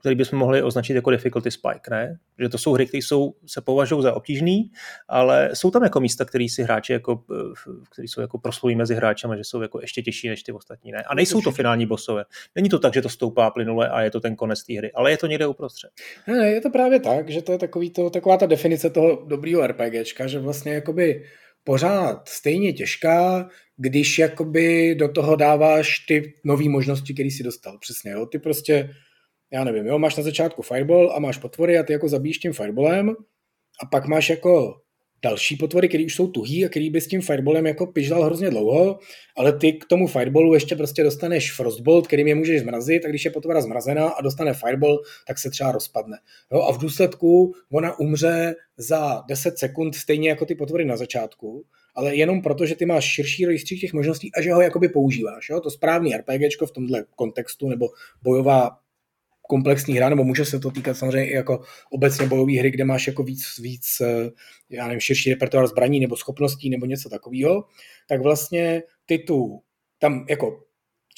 který bychom mohli označit jako difficulty spike, ne? Že to jsou hry, které jsou, se považují za obtížný, ale jsou tam jako místa, které si hráči jako, eh, které jsou jako proslují mezi hráči, že jsou jako ještě těžší než ty ostatní, ne? A nejsou to finální bossové. Není to tak, že to stoupá plynule a je to ten konec té hry, ale je to někde uprostřed. Ne, je to právě tak, že to je takový to, taková ta definice toho dobrýho RPGčka, že vlastně jakoby pořád stejně těžká, když jakoby do toho dáváš ty nové možnosti, které si dostal. Přesně, jo? Ty prostě, já nevím, jo, máš na začátku fireball a máš potvory a ty jako zabíjíš tím fireballem a pak máš jako další potvory, které už jsou tuhý a který by s tím fireballem jako piždal hrozně dlouho, ale ty k tomu fireballu ještě prostě dostaneš frostbolt, kterým je můžeš zmrazit a když je potvora zmrazená a dostane fireball, tak se třeba rozpadne. Jo, a v důsledku ona umře za 10 sekund stejně jako ty potvory na začátku, ale jenom proto, že ty máš širší rejstřík těch možností a že ho jakoby používáš. Jo? To správný RPGčko v tomhle kontextu nebo bojová komplexní hra, nebo může se to týkat samozřejmě i jako obecně bojové hry, kde máš jako víc, víc eh, já nevím, širší repertoár zbraní nebo schopností nebo něco takového, tak vlastně ty tu tam jako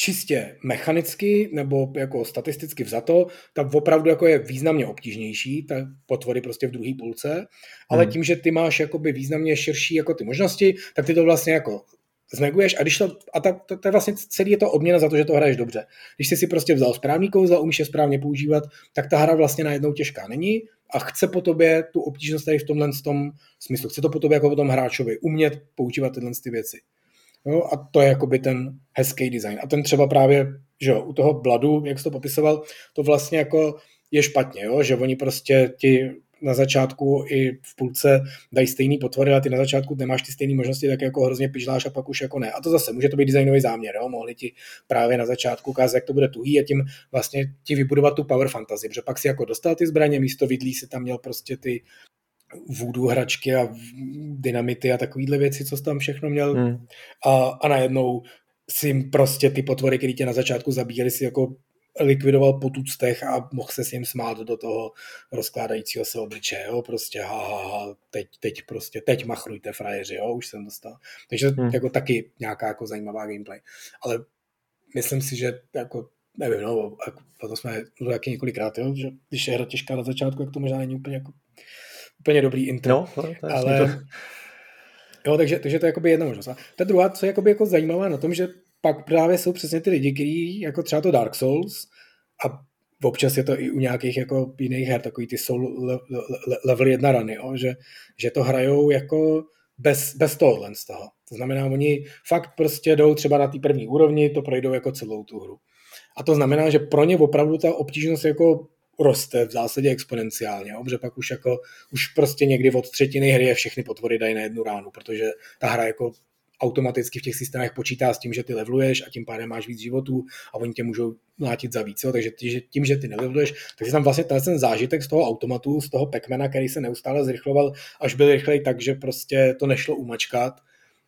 čistě mechanicky nebo jako statisticky vzato, tak opravdu jako je významně obtížnější, ta potvory prostě v druhé půlce, ale hmm. tím, že ty máš jakoby významně širší jako ty možnosti, tak ty to vlastně jako zneguješ a když to, a ta, to, to, je vlastně celý je to odměna za to, že to hraješ dobře. Když jsi si prostě vzal správný kouzla, umíš je správně používat, tak ta hra vlastně najednou těžká není a chce po tobě tu obtížnost tady v tomhle tom smyslu. Chce to po tobě jako po tom hráčovi umět používat tyhle ty věci. Jo, a to je jakoby ten hezký design. A ten třeba právě, že jo, u toho Bladu, jak jsi to popisoval, to vlastně jako je špatně, jo, že oni prostě ti na začátku i v půlce dají stejný potvory, ale ty na začátku nemáš ty stejné možnosti, tak jako hrozně pižláš a pak už jako ne. A to zase může to být designový záměr, jo? mohli ti právě na začátku ukázat, jak to bude tuhý a tím vlastně ti vybudovat tu power fantasy, protože pak si jako dostal ty zbraně, místo vidlí si tam měl prostě ty vůdu hračky a dynamity a takovýhle věci, co jsi tam všechno měl hmm. a, a najednou si prostě ty potvory, které tě na začátku zabíjeli, si jako likvidoval po tuctech a mohl se s ním smát do toho rozkládajícího se obličeje, jo, prostě ha, ha, ha, teď, teď prostě, teď machrujte frajeři, jo, už jsem dostal. Takže hmm. jako taky nějaká jako zajímavá gameplay. Ale myslím si, že jako nevím, no, to jsme taky několikrát, jo, že když je hra těžká na začátku, jak to možná není úplně jako úplně dobrý intro. No, to, to ale, to. Jo, takže, takže to je jakoby jedna možnost. A ta druhá, co je jakoby jako zajímavá na tom, že pak právě jsou přesně ty lidi, kteří jako třeba to Dark Souls a občas je to i u nějakých jako jiných her, takový ty soul level 1 rany, jo, že, že to hrajou jako bez, bez tohohle z toho. To znamená, oni fakt prostě jdou třeba na té první úrovni, to projdou jako celou tu hru. A to znamená, že pro ně opravdu ta obtížnost jako roste v zásadě exponenciálně, jo? protože pak už jako, už prostě někdy od třetiny hry je všechny potvory dají na jednu ránu, protože ta hra jako automaticky v těch systémech počítá s tím, že ty leveluješ a tím pádem máš víc životů a oni tě můžou mlátit za víc. Jo? Takže tím, že ty neleveluješ, tak tam vlastně ten zážitek z toho automatu, z toho Pacmana, který se neustále zrychloval, až byl rychlej tak, že prostě to nešlo umačkat,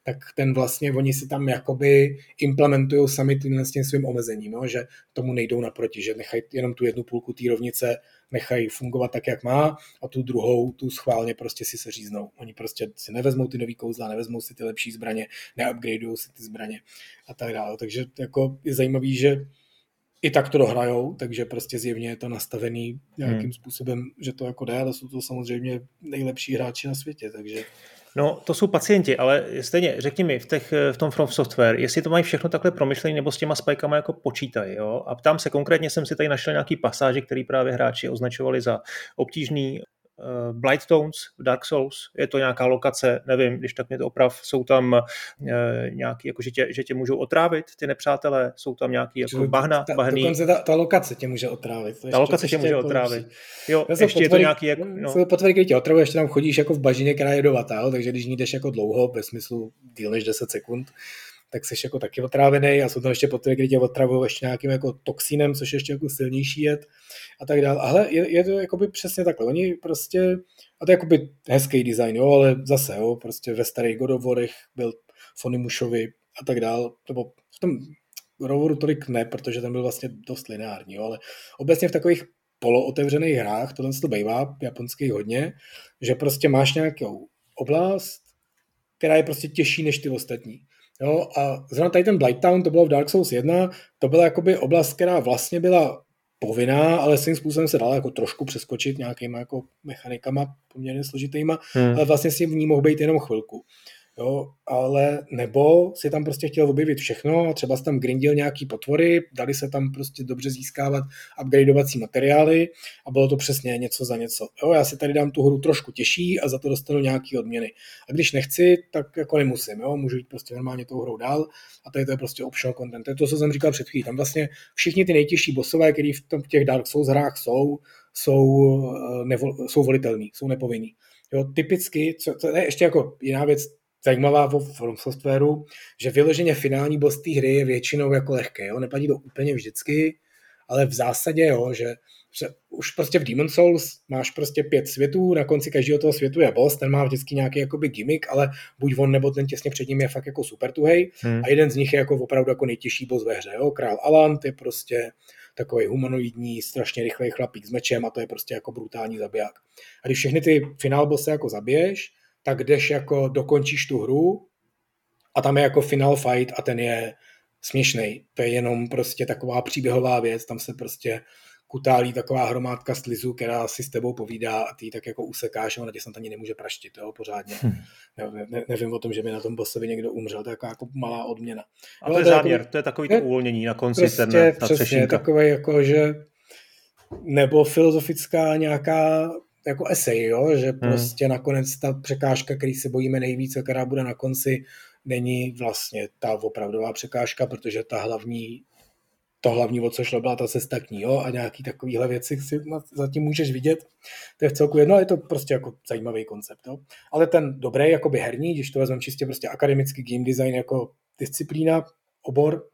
tak ten vlastně, oni si tam jakoby implementují sami tím, s tím svým omezením, jo? že tomu nejdou naproti, že nechají jenom tu jednu půlku té rovnice, nechají fungovat tak, jak má a tu druhou, tu schválně prostě si seříznou. Oni prostě si nevezmou ty nový kouzla, nevezmou si ty lepší zbraně, neupgradeují si ty zbraně a tak dále. Takže jako je zajímavý, že i tak to dohrajou, takže prostě zjevně je to nastavený nějakým hmm. způsobem, že to jako jde, ale jsou to samozřejmě nejlepší hráči na světě, takže... No, to jsou pacienti, ale stejně, řekni mi, v, těch, v tom From Software, jestli to mají všechno takhle promyšlené, nebo s těma spajkama jako počítají, jo? A ptám se konkrétně, jsem si tady našel nějaký pasáže, který právě hráči označovali za obtížný, uh, Blight Tones v Dark Souls, je to nějaká lokace, nevím, když tak mě to oprav, jsou tam uh, nějaký, jako že tě, že tě můžou otrávit ty nepřátelé, jsou tam nějaký jako bahna, ta, bahný. Dokonce ta, ta lokace tě může otrávit. To ta lokace tě může jako otrávit. Jo, ještě potvrdy, je to nějaký jako... No. Jsou potvrdy, tě otravuje, ještě tam chodíš jako v bažině, která je dovatá, takže když ní jdeš jako dlouho, ve smyslu díl než 10 sekund, tak jsi jako taky otrávený a jsou tam ještě potvrdy, kdy tě otravují ještě nějakým jako toxinem, což je ještě jako silnější jed a tak dále. Ale je, je to jakoby přesně takhle. Oni prostě, a to je jakoby hezký design, jo, ale zase, jo, prostě ve starých godovorech byl Fonimušovi a tak dále, nebo v tom Rovoru tolik ne, protože ten byl vlastně dost lineární, jo, ale obecně v takových polootevřených hrách, tohle to bývá japonských hodně, že prostě máš nějakou oblast, která je prostě těžší než ty ostatní. Jo, a zrovna tady ten Blighttown, to bylo v Dark Souls 1, to byla jakoby oblast, která vlastně byla povinná, ale svým způsobem se dala jako trošku přeskočit nějakýma jako mechanikama poměrně složitýma, hmm. ale vlastně si v ní mohl být jenom chvilku jo, ale nebo si tam prostě chtěl objevit všechno, třeba si tam grindil nějaký potvory, dali se tam prostě dobře získávat upgradeovací materiály a bylo to přesně něco za něco. Jo, já si tady dám tu hru trošku těžší a za to dostanu nějaký odměny. A když nechci, tak jako nemusím, jo, můžu jít prostě normálně tou hrou dál a tady to je prostě optional content. To je to, co jsem říkal před chvílí. Tam vlastně všichni ty nejtěžší bossové, které v, tom, v těch Dark Souls hrách jsou, jsou, eh, nevo, jsou volitelní, jsou nepovinní. Jo, typicky, co, to je ještě jako jiná věc, zajímavá v From Softwareu, že vyloženě finální boss té hry je většinou jako lehké. Jo? Neplatí to úplně vždycky, ale v zásadě, jo, že, že už prostě v Demon Souls máš prostě pět světů, na konci každého toho světu je boss, ten má vždycky nějaký jakoby gimmick, ale buď on nebo ten těsně před ním je fakt jako super tuhej hmm. a jeden z nich je jako opravdu jako nejtěžší boss ve hře. Jo? Král Alant je prostě takový humanoidní, strašně rychlej chlapík s mečem a to je prostě jako brutální zabiják. A když všechny ty finál bossy jako zabiješ, tak jdeš jako dokončíš tu hru a tam je jako final fight a ten je směšný. To je jenom prostě taková příběhová věc, tam se prostě kutálí taková hromádka slizu, která si s tebou povídá a ty tak jako usekáš a ona tě snad ani nemůže praštit, jo, pořádně. Hmm. Ne, ne, nevím o tom, že by na tom bossovi někdo umřel, to je jako, jako malá odměna. A to, to je záměr, jako, to je takový to uvolnění na konci, prostě, ten, ta přesně, takový jako, že nebo filozofická nějaká jako esej, jo? že hmm. prostě nakonec ta překážka, který se bojíme nejvíc a která bude na konci, není vlastně ta opravdová překážka, protože ta hlavní to hlavní, o co šlo, byla ta cesta k ní, jo, a nějaký takovýhle věci si zatím můžeš vidět. To je v celku jedno, je to prostě jako zajímavý koncept, jo. Ale ten dobrý, jakoby herní, když to vezmeme čistě prostě akademický game design jako disciplína, obor,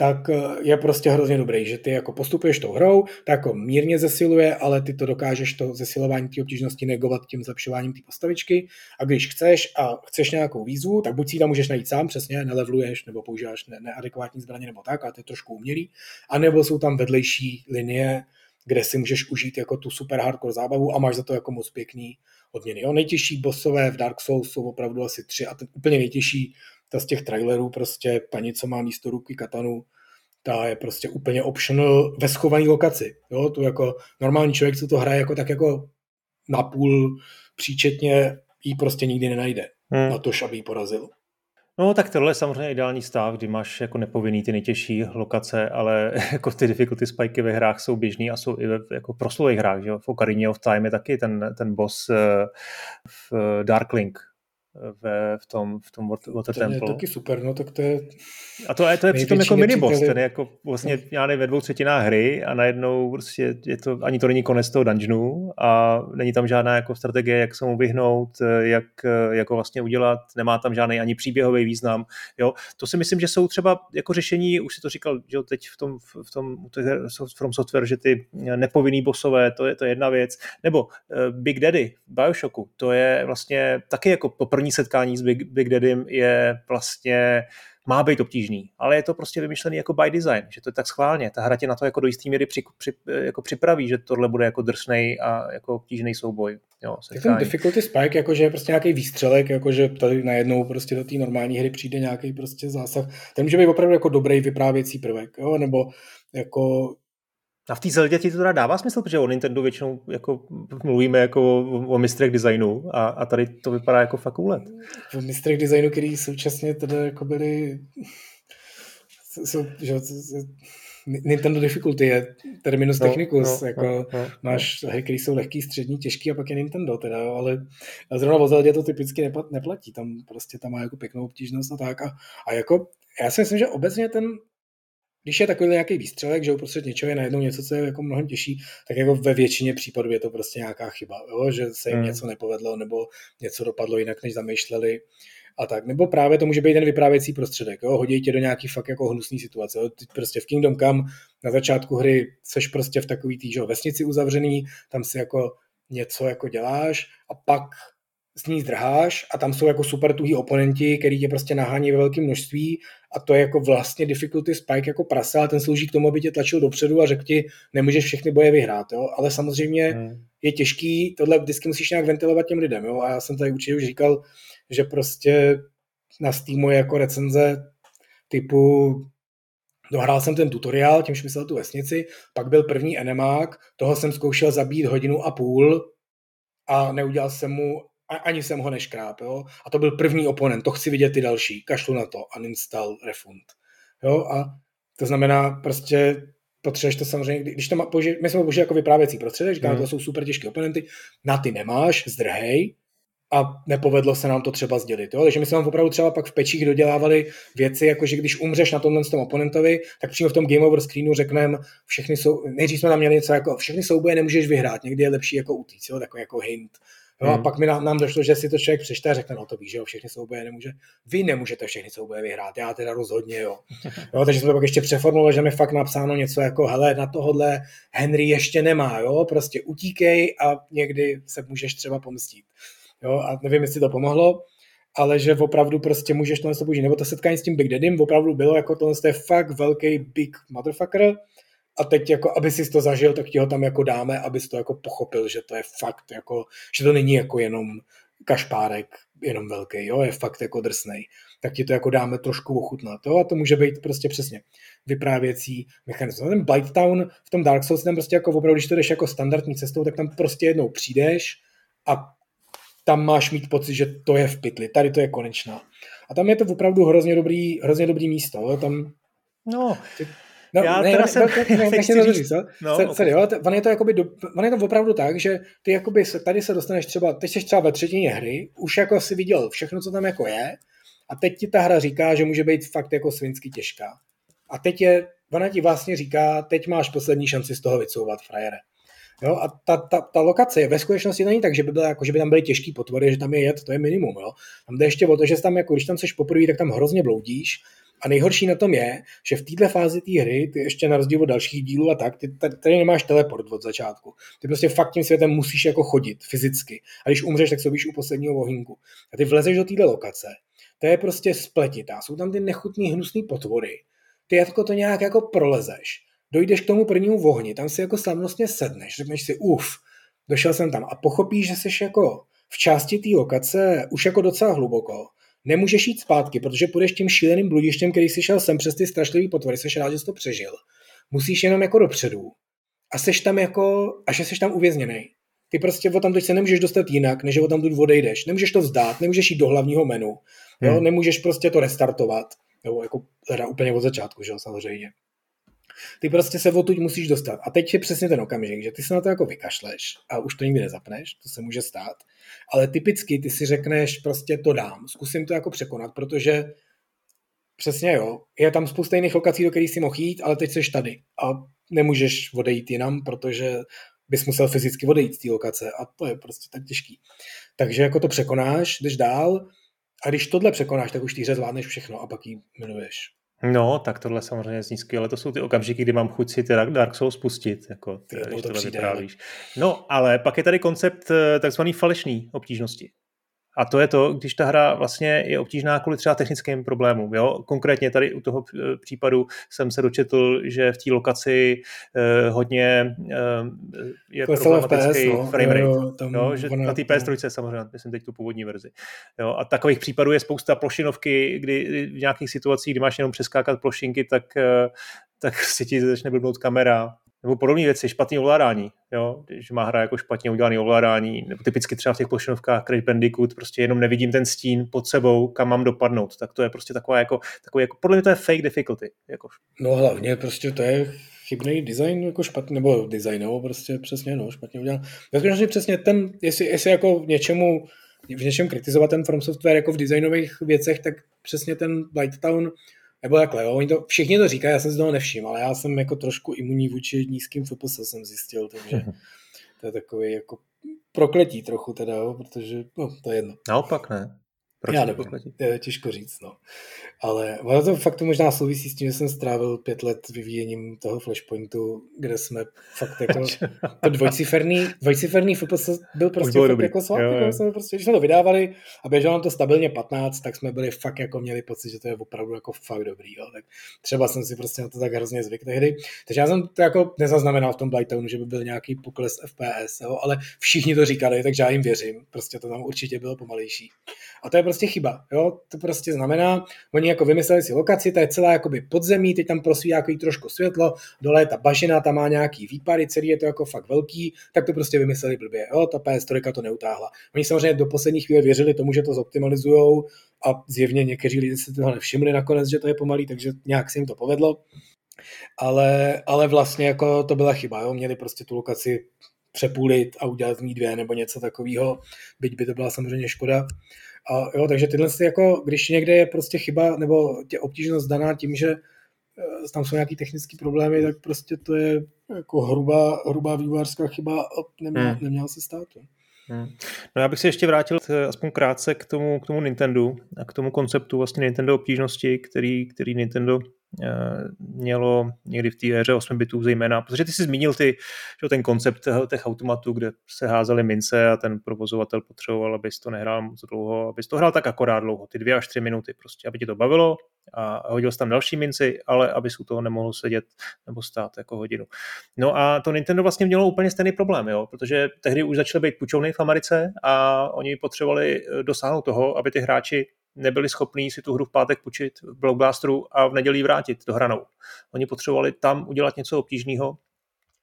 tak eh, je prostě hrozně dobrý, že ty jako postupuješ tou hrou, tak jako mírně zesiluje, ale ty to dokážeš to zesilování té obtížnosti negovat tím zlepšováním té postavičky a když chceš a chceš nějakou výzvu, tak buď si tam můžeš najít sám, přesně, nelevluješ nebo používáš ne- neadekvátní zbraně nebo tak, a to je trošku umělý, a nebo jsou tam vedlejší linie, kde si můžeš užít jako tu super hardcore zábavu a máš za to jako moc pěkný odměny. Jo, nejtěžší bossové v Dark Souls jsou opravdu asi tři a ten úplně nejtěžší ta z těch trailerů prostě paní, co má místo ruky katanu, ta je prostě úplně optional ve schované lokaci. Jo, tu jako normální člověk, co to hraje jako tak jako napůl příčetně, jí prostě nikdy nenajde hmm. na to, aby ji porazil. No tak tohle je samozřejmě ideální stav, kdy máš jako nepovinný ty nejtěžší lokace, ale jako ty difficulty spiky ve hrách jsou běžný a jsou i ve jako proslových hrách. Že? V Ocarina of Time je taky ten, ten boss eh, v Darklink, ve, v tom, v tom Water Temple. To je taky super, no tak to je... A to, je, to je přitom jako miniboss, ten je jako vlastně, já nevím, ve dvou třetinách hry a najednou prostě je to, ani to není konec toho dungeonu a není tam žádná jako strategie, jak se mu vyhnout, jak, jako vlastně udělat, nemá tam žádný ani příběhový význam, jo. To si myslím, že jsou třeba jako řešení, už si to říkal, že teď v tom, v tom From Software, že ty nepovinný bossové, to je, to je jedna věc, nebo uh, Big Daddy, Bioshocku, to je vlastně taky jako poprvé první setkání s Big, Big Daddym je vlastně má být obtížný, ale je to prostě vymyšlený jako by design, že to je tak schválně. Ta hra tě na to jako do jisté míry při, při, jako připraví, že tohle bude jako drsnej a jako obtížný souboj. Jo, ten difficulty spike, jakože je prostě nějaký výstřelek, jakože tady najednou prostě do té normální hry přijde nějaký prostě zásah. Ten může být opravdu jako dobrý vyprávěcí prvek, jo? nebo jako a v té Zeldě ti to teda dává smysl, protože o Nintendo většinou jako mluvíme jako o, o mistrech designu a, a tady to vypadá jako fakt úlet. O mistrech designu, který současně teda jako byli jsou, že, Nintendo Difficulty je terminus no, technicus, no, jako no, no, máš hry, které jsou lehký, střední, těžký a pak je Nintendo teda, ale zrovna o Zeldě to typicky neplatí, tam prostě tam má jako pěknou obtížnost a tak a, a jako já si myslím, že obecně ten když je takový nějaký výstřelek, že uprostřed něčeho je najednou něco, co je jako mnohem těžší, tak jako ve většině případů je to prostě nějaká chyba, jo? že se jim hmm. něco nepovedlo nebo něco dopadlo jinak, než zamýšleli a tak. Nebo právě to může být ten vyprávěcí prostředek, jo? hodí tě do nějaký fakt jako hnusný situace. Jo? Ty prostě v Kingdom Come na začátku hry seš prostě v takový tý, že, vesnici uzavřený, tam si jako něco jako děláš a pak s ní zdrháš a tam jsou jako super tuhý oponenti, který tě prostě nahání ve velkém množství a to je jako vlastně difficulty spike jako prase, ale ten slouží k tomu, aby tě tlačil dopředu a řekl ti, nemůžeš všechny boje vyhrát, jo? ale samozřejmě hmm. je těžký, tohle vždycky musíš nějak ventilovat těm lidem, jo? a já jsem tady určitě už říkal, že prostě na Steamu je jako recenze typu Dohrál jsem ten tutoriál, tím myslel tu vesnici, pak byl první enemák, toho jsem zkoušel zabít hodinu a půl a neudělal jsem mu a ani jsem ho neškráp, jo. A to byl první oponent, to chci vidět ty další, kašlu na to, uninstall, refund. Jo, a to znamená prostě potřebuješ to samozřejmě, když to má, použi, my jsme použili jako vyprávěcí prostředek, říkáme, mm. to jsou super těžké oponenty, na ty nemáš, zdrhej, a nepovedlo se nám to třeba sdělit. Jo? Takže my jsme vám opravdu třeba pak v pečích dodělávali věci, jako že když umřeš na tomhle tom oponentovi, tak přímo v tom game over screenu řekneme, všechny jsou, nejdřív jsme tam měli něco jako, všechny souboje nemůžeš vyhrát, někdy je lepší jako utíct, jo? takový jako hint. No hmm. a pak mi nám, nám došlo, že si to člověk přečte a řekne, no to víš, že jo, všechny souboje nemůže. Vy nemůžete všechny souboje vyhrát, já teda rozhodně, jo. jo takže jsme to pak ještě přeformulovali, že mi fakt napsáno něco jako, hele, na tohle Henry ještě nemá, jo, prostě utíkej a někdy se můžeš třeba pomstit. Jo, a nevím, jestli to pomohlo, ale že opravdu prostě můžeš tohle použít. Nebo to setkání s tím Big Daddym opravdu bylo jako tohle je fakt velký big motherfucker, a teď jako, aby si to zažil, tak ti ho tam jako dáme, abys to jako pochopil, že to je fakt jako, že to není jako jenom kašpárek, jenom velký, jo, je fakt jako drsnej. Tak ti to jako dáme trošku ochutnat, jo, a to může být prostě přesně vyprávěcí mechanismus. Ten Blight Town v tom Dark Souls, tam prostě jako opravdu, když to jdeš jako standardní cestou, tak tam prostě jednou přijdeš a tam máš mít pocit, že to je v pytli, tady to je konečná. A tam je to opravdu hrozně dobrý, hrozně dobrý místo, jo, tam No, No, já ne, teda jsem... Ne, ne, nechci to říct, no, se, okay. jo, on je to jakoby, do, on je to opravdu tak, že ty jakoby se, tady se dostaneš třeba, teď jsi třeba ve třetině hry, už jako si viděl všechno, co tam jako je, a teď ti ta hra říká, že může být fakt jako svinsky těžká. A teď je, ona ti vlastně říká, teď máš poslední šanci z toho vycouvat frajere. Jo, a ta, ta, ta, lokace ve skutečnosti není tak, že by, byla, jako, že by tam byly těžký potvory, že tam je jet, to je minimum. Jo. Tam jde ještě o to, že tam, jako, když tam seš poprvé, tak tam hrozně bloudíš a nejhorší na tom je, že v této fázi té hry, ty ještě na rozdíl od dalších dílů a tak, ty tady nemáš teleport od začátku. Ty prostě fakt tím světem musíš jako chodit fyzicky. A když umřeš, tak se víš u posledního ohýnku. A ty vlezeš do této lokace. To je prostě spletitá. Jsou tam ty nechutný, hnusný potvory. Ty jako to nějak jako prolezeš. Dojdeš k tomu prvnímu ohni, tam si jako slavnostně sedneš, řekneš si, uf, došel jsem tam a pochopíš, že jsi jako v části té lokace už jako docela hluboko nemůžeš jít zpátky, protože půjdeš tím šíleným bludištěm, který si šel sem přes ty strašlivý potvory, jsi rád, že jsi to přežil. Musíš jenom jako dopředu a seš tam jako, a že seš tam uvězněný. Ty prostě o tam se nemůžeš dostat jinak, než o tam odejdeš. Nemůžeš to vzdát, nemůžeš jít do hlavního menu, jo? Hmm. nemůžeš prostě to restartovat, nebo jako teda úplně od začátku, že jo, samozřejmě. Ty prostě se odtud musíš dostat. A teď je přesně ten okamžik, že ty se na to jako vykašleš a už to nikdy nezapneš, to se může stát. Ale typicky ty si řekneš, prostě to dám, zkusím to jako překonat, protože přesně jo, je tam spousta jiných lokací, do kterých si mohl jít, ale teď jsi tady a nemůžeš odejít jinam, protože bys musel fyzicky odejít z té lokace a to je prostě tak těžký. Takže jako to překonáš, jdeš dál a když tohle překonáš, tak už týře zvládneš všechno a pak ji minuješ. No, tak tohle samozřejmě zní skvěle. To jsou ty okamžiky, kdy mám chuť si ty Dark Souls spustit, jako, ty, když to přijde, vyprávíš. No, ale pak je tady koncept eh, takzvaný falešný obtížnosti. A to je to, když ta hra vlastně je obtížná kvůli třeba technickým problémům. Jo? Konkrétně tady u toho eh, případu jsem se dočetl, že v té lokaci eh, hodně eh, je Klesala problematický FPS, no. frame rate. Jo, tam jo, že ona- na té PS3 samozřejmě, myslím teď tu původní verzi. Jo, a takových případů je spousta plošinovky, kdy v nějakých situacích, kdy máš jenom přeskákat plošinky, tak, eh, tak si ti začne blbnout kamera, nebo podobné věci, špatný ovládání, jo, když má hra jako špatně udělaný ovládání, nebo typicky třeba v těch plošinovkách Crash Bandicoot, prostě jenom nevidím ten stín pod sebou, kam mám dopadnout, tak to je prostě taková jako, takový jako podle mě to je fake difficulty, jako No hlavně prostě to je chybný design, jako špatný, nebo design, nebo prostě přesně, no, špatně udělal. Ve skutečnosti přesně ten, jestli, jestli jako v něčemu, v něčem kritizovat ten From Software jako v designových věcech, tak přesně ten Blight Town, nebo takhle, jo, oni to, všichni to říkají, já jsem si toho nevšiml, ale já jsem jako trošku imunní vůči nízkým FPS jsem zjistil, takže to je takový jako prokletí trochu teda, jo, protože, no, to je jedno. naopak ne. Proč Já nevím, pokletí? to je těžko říct, no. Ale ono to fakt to možná souvisí s tím, že jsem strávil pět let vyvíjením toho Flashpointu, kde jsme fakt jako to dvojciferný, dvojciferný FPS byl prostě bylo fakt dobrý. jako svak, Jo, jako jo. jsme prostě, když jsme to vydávali a běželo nám to stabilně 15, tak jsme byli fakt jako měli pocit, že to je opravdu jako fakt dobrý, jo. Tak třeba jsem si prostě na to tak hrozně zvyk tehdy. Takže já jsem to jako nezaznamenal v tom Blightownu, že by byl nějaký pokles FPS, jo, ale všichni to říkali, takže já jim věřím. Prostě to tam určitě bylo pomalejší. A to je prostě chyba. Jo? To prostě znamená, oni jako vymysleli si lokaci, ta je celá jakoby podzemí, teď tam prosvítá jako trošku světlo, dole je ta bažina, tam má nějaký výpady, celý je to jako fakt velký, tak to prostě vymysleli blbě. Jo? Ta PS3 to neutáhla. Oni samozřejmě do poslední chvíle věřili tomu, že to zoptimalizujou a zjevně někteří lidé si toho nevšimli nakonec, že to je pomalý, takže nějak se jim to povedlo. Ale, ale vlastně jako to byla chyba. Jo? Měli prostě tu lokaci přepůlit a udělat z ní dvě nebo něco takového, byť by to byla samozřejmě škoda. A jo, takže tyhle ty jako, když někde je prostě chyba nebo tě obtížnost daná tím, že eh, tam jsou nějaký technické problémy, tak prostě to je jako hrubá, hrubá vývojářská chyba a neměla, Hmm. neměla se stát. Hmm. No já bych se ještě vrátil eh, aspoň krátce k tomu, k tomu Nintendo a k tomu konceptu vlastně Nintendo obtížnosti, který, který Nintendo mělo někdy v té éře 8 bitů zejména, protože ty jsi zmínil ty, že, ten koncept těch- těch automatů, kde se házely mince a ten provozovatel potřeboval, abys to nehrál moc dlouho, abys to hrál tak akorát dlouho, ty dvě až tři minuty prostě, aby ti to bavilo a hodil jsi tam další minci, ale abys u toho nemohl sedět nebo stát jako hodinu. No a to Nintendo vlastně mělo úplně stejný problém, jo, protože tehdy už začaly být půjčovny v Americe a oni potřebovali eh, dosáhnout toho, aby ty hráči nebyli schopní si tu hru v pátek půjčit v Blockbusteru a v neděli vrátit do hranou. Oni potřebovali tam udělat něco obtížného,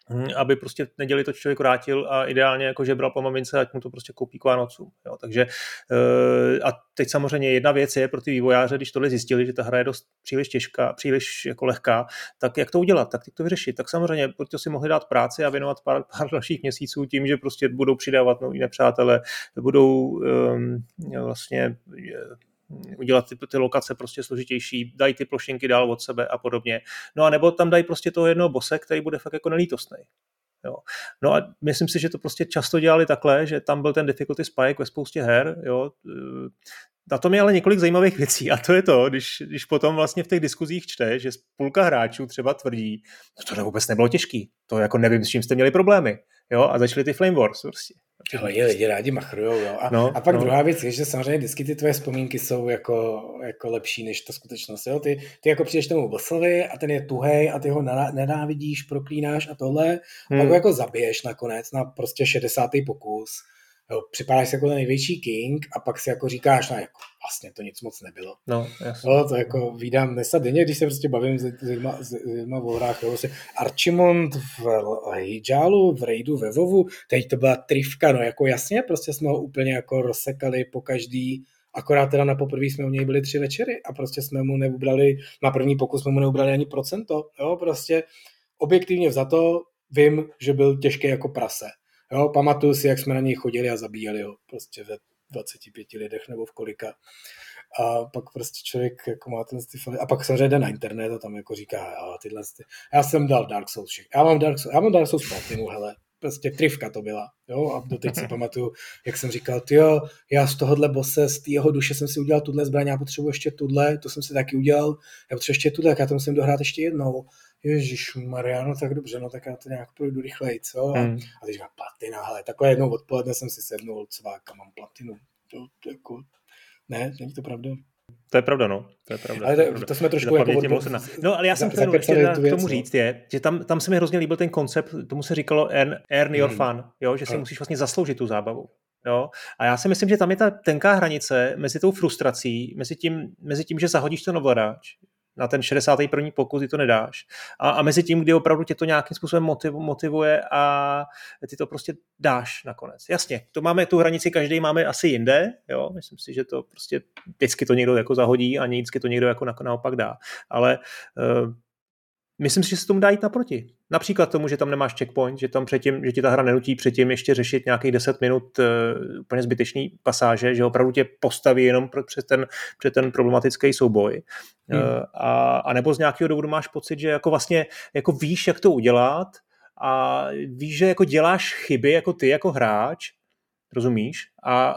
hm, aby prostě v neděli to člověk vrátil a ideálně jako žebral po mamince, ať mu to prostě koupí k Vánocům. Jo. Takže eh, a teď samozřejmě jedna věc je pro ty vývojáře, když tohle zjistili, že ta hra je dost příliš těžká, příliš jako lehká, tak jak to udělat, tak teď to vyřešit. Tak samozřejmě, proto si mohli dát práci a věnovat pár, pár dalších měsíců tím, že prostě budou přidávat noví nepřátelé, budou um, vlastně udělat ty, ty lokace prostě složitější, dají ty plošinky dál od sebe a podobně. No a nebo tam dají prostě toho jednoho bose, který bude fakt jako nelítostný. Jo. No a myslím si, že to prostě často dělali takhle, že tam byl ten difficulty spike ve spoustě her. Jo. Na tom je ale několik zajímavých věcí a to je to, když, když potom vlastně v těch diskuzích čte, že spolka hráčů třeba tvrdí, no to vůbec nebylo těžký, to jako nevím, s čím jste měli problémy. Jo, a začaly ty Flame Wars prostě. Je lidi rádi machrujou, jo. A, No, a pak no. druhá věc je, že samozřejmě vždycky ty tvoje vzpomínky jsou jako, jako lepší než ta skutečnost. Jo? Ty, ty jako přijdeš tomu bossovi a ten je tuhej a ty ho nenávidíš, proklínáš a tohle, hmm. pak Hmm. ho jako zabiješ nakonec na prostě 60. pokus. Jo, připadáš si jako ten největší king a pak si jako říkáš, no jako vlastně to nic moc nebylo. No, jasně. No, to jako vídám dnes a denně, když se prostě bavím s lidma, s lidma o hrách, jo, prostě Archimond v Hijalu, v Raidu, ve Vovu, teď to byla trivka, no jako jasně, prostě jsme ho úplně jako rozsekali po každý, akorát teda na poprvé jsme u něj byli tři večery a prostě jsme mu neubrali, na první pokus jsme mu neubrali ani procento, jo, prostě objektivně za to vím, že byl těžký jako prase. Jo, pamatuju si, jak jsme na něj chodili a zabíjeli ho prostě ve 25 lidech nebo v kolika. A pak prostě člověk jako má ten ty A pak samozřejmě jde na internet a tam jako říká, a tyhle ty. Já jsem dal Dark Souls všechny. Já mám Dark Souls, já mám Dark Souls Platinu, hele. Prostě trivka to byla, jo, a doteď si pamatuju, jak jsem říkal, jo, já z tohohle bose, z jeho duše jsem si udělal tuhle zbraň, já potřebuji ještě tuhle, to jsem si taky udělal, já potřebuji ještě tuhle, já to musím dohrát ještě jednou. Ježíš Mariano, tak dobře, no tak já to nějak projdu rychleji, co? A, Hmm. a teď říkám, platina, hele, takhle jednou odpoledne jsem si sednul cvák a mám platinu. To, jako, ne, není to pravda. To je pravda, no. To je pravda. Ale to, to, pravda. to jsme trošku jako od... No, ale já jsem chtěl ještě k tomu no. říct, je, že tam, tam se mi hrozně líbil ten koncept, tomu se říkalo earn, earn your hmm. fun, jo, že si hmm. musíš vlastně zasloužit tu zábavu. Jo? A já si myslím, že tam je ta tenká hranice mezi tou frustrací, mezi tím, mezi tím že zahodíš ten ovladač, na ten 61. pokus ty to nedáš. A, a mezi tím, kdy opravdu tě to nějakým způsobem motiv, motivuje a ty to prostě dáš nakonec. Jasně, to máme tu hranici, každý máme asi jinde, jo, myslím si, že to prostě vždycky to někdo jako zahodí a vždycky to někdo jako naopak dá. Ale uh, Myslím si, že se tomu dá jít naproti. Například tomu, že tam nemáš checkpoint, že tam předtím, že ti ta hra nenutí předtím ještě řešit nějakých 10 minut uh, úplně zbytečný pasáže, že opravdu tě postaví jenom před ten, před ten problematický souboj. Hmm. Uh, a, a nebo z nějakého důvodu máš pocit, že jako vlastně jako víš, jak to udělat a víš, že jako děláš chyby jako ty jako hráč, rozumíš? A,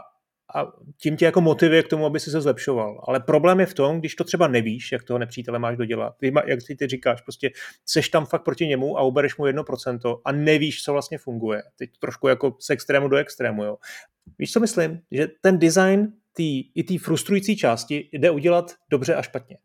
a tím tě jako motivuje k tomu, aby si se zlepšoval. Ale problém je v tom, když to třeba nevíš, jak toho nepřítele máš dodělat. Ty, jak si ty říkáš, prostě seš tam fakt proti němu a ubereš mu 1% a nevíš, co vlastně funguje. Teď trošku jako z extrému do extrému, jo. Víš, co myslím? Že ten design tý, i té frustrující části jde udělat dobře a špatně.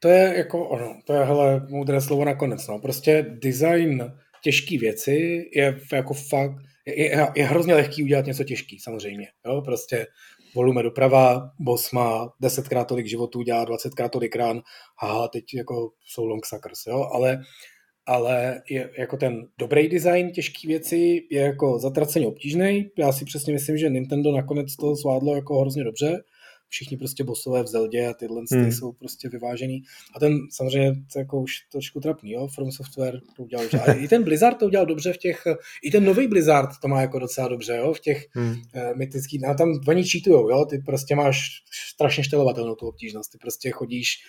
To je jako ono, to je hele moudré slovo nakonec, no. Prostě design těžké věci je jako fakt, je, je hrozně lehký udělat něco těžký, samozřejmě. Jo? Prostě volume doprava, boss má desetkrát tolik životů, dělá dvacetkrát tolik rán, a teď jako jsou long suckers, jo? ale ale je, jako ten dobrý design těžké věci je jako zatraceně obtížný. Já si přesně myslím, že Nintendo nakonec to zvládlo jako hrozně dobře všichni prostě bosové v Zeldě a tyhle hmm. jsou prostě vyvážený. A ten samozřejmě to jako už trošku trapný, jo? From Software to udělal dobře. A i ten Blizzard to udělal dobře v těch, i ten nový Blizzard to má jako docela dobře, jo? V těch hmm. uh, mytických, a tam oni cheatujou, jo? Ty prostě máš strašně štelovatelnou tu obtížnost. Ty prostě chodíš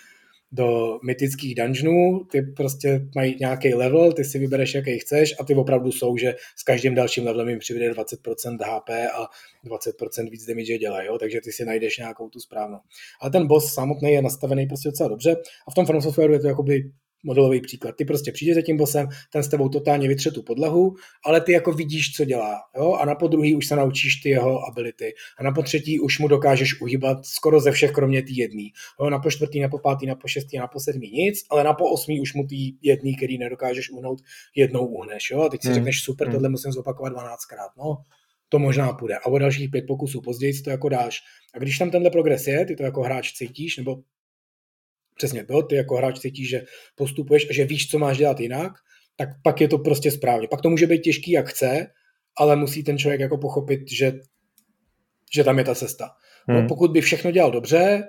do mytických dungeonů, ty prostě mají nějaký level, ty si vybereš, jaký chceš a ty opravdu jsou, že s každým dalším levelem jim přibude 20% HP a 20% víc damage dělají, jo? takže ty si najdeš nějakou tu správnou. Ale ten boss samotný je nastavený prostě docela dobře a v tom From Softwareu je to jakoby modelový příklad. Ty prostě přijdeš za tím bosem, ten s tebou totálně vytře tu podlahu, ale ty jako vidíš, co dělá. Jo? A na podruhý už se naučíš ty jeho ability. A na potřetí už mu dokážeš uhýbat skoro ze všech, kromě jedný. Jo? Na po čtvrtý, na po pátý, na po šestý, na po sedmý nic, ale na po osmý už mu tý jedný, který nedokážeš uhnout, jednou uhneš. Jo? A teď si hmm. řekneš, super, hmm. tohle musím zopakovat 12krát. No, to možná půjde. A o dalších pět pokusů později to jako dáš. A když tam tenhle progres je, ty to jako hráč cítíš, nebo přesně to, ty jako hráč cítíš, že postupuješ a že víš, co máš dělat jinak, tak pak je to prostě správně. Pak to může být těžký, jak chce, ale musí ten člověk jako pochopit, že, že tam je ta cesta. No, hmm. No, pokud by všechno dělal dobře,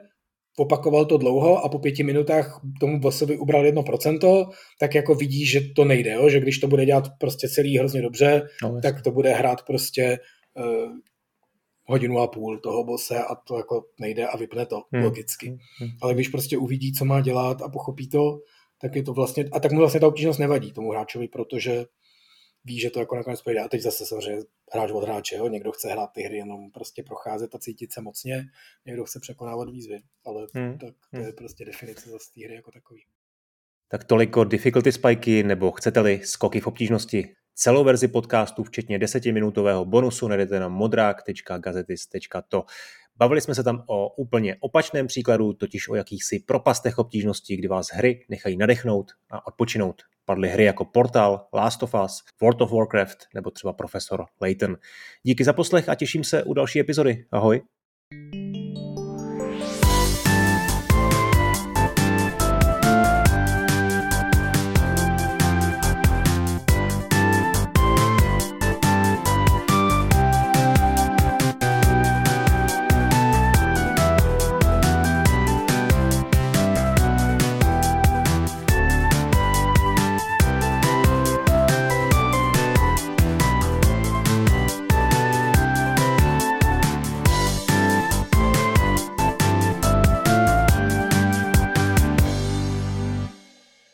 opakoval to dlouho a po pěti minutách tomu bossovi ubral jedno procento, tak jako vidí, že to nejde, jo? že když to bude dělat prostě celý hrozně dobře, no, tak to bude hrát prostě uh, hodinu a půl toho bose a to jako nejde a vypne to hmm. logicky. Hmm. hmm. Ale když prostě uvidí, co má dělat a pochopí to, tak je to vlastně, a tak mu vlastně ta obtížnost nevadí tomu hráčovi, protože ví, že to jako nakonec pojde. A teď zase samozřejmě hráč od hráče, jo? někdo chce hrát ty hry jenom prostě procházet a cítit se mocně, někdo chce překonávat výzvy, ale hmm. tak to je hmm. prostě definice zase té hry jako takový. Tak toliko difficulty spiky, nebo chcete-li skoky v obtížnosti. Celou verzi podcastu, včetně desetiminutového bonusu, najdete na modrák.gazetis.to. Bavili jsme se tam o úplně opačném příkladu, totiž o jakýchsi propastech obtížnosti, kdy vás hry nechají nadechnout a odpočinout. Padly hry jako Portal, Last of Us, World of Warcraft nebo třeba Profesor Layton. Díky za poslech a těším se u další epizody. Ahoj. thank you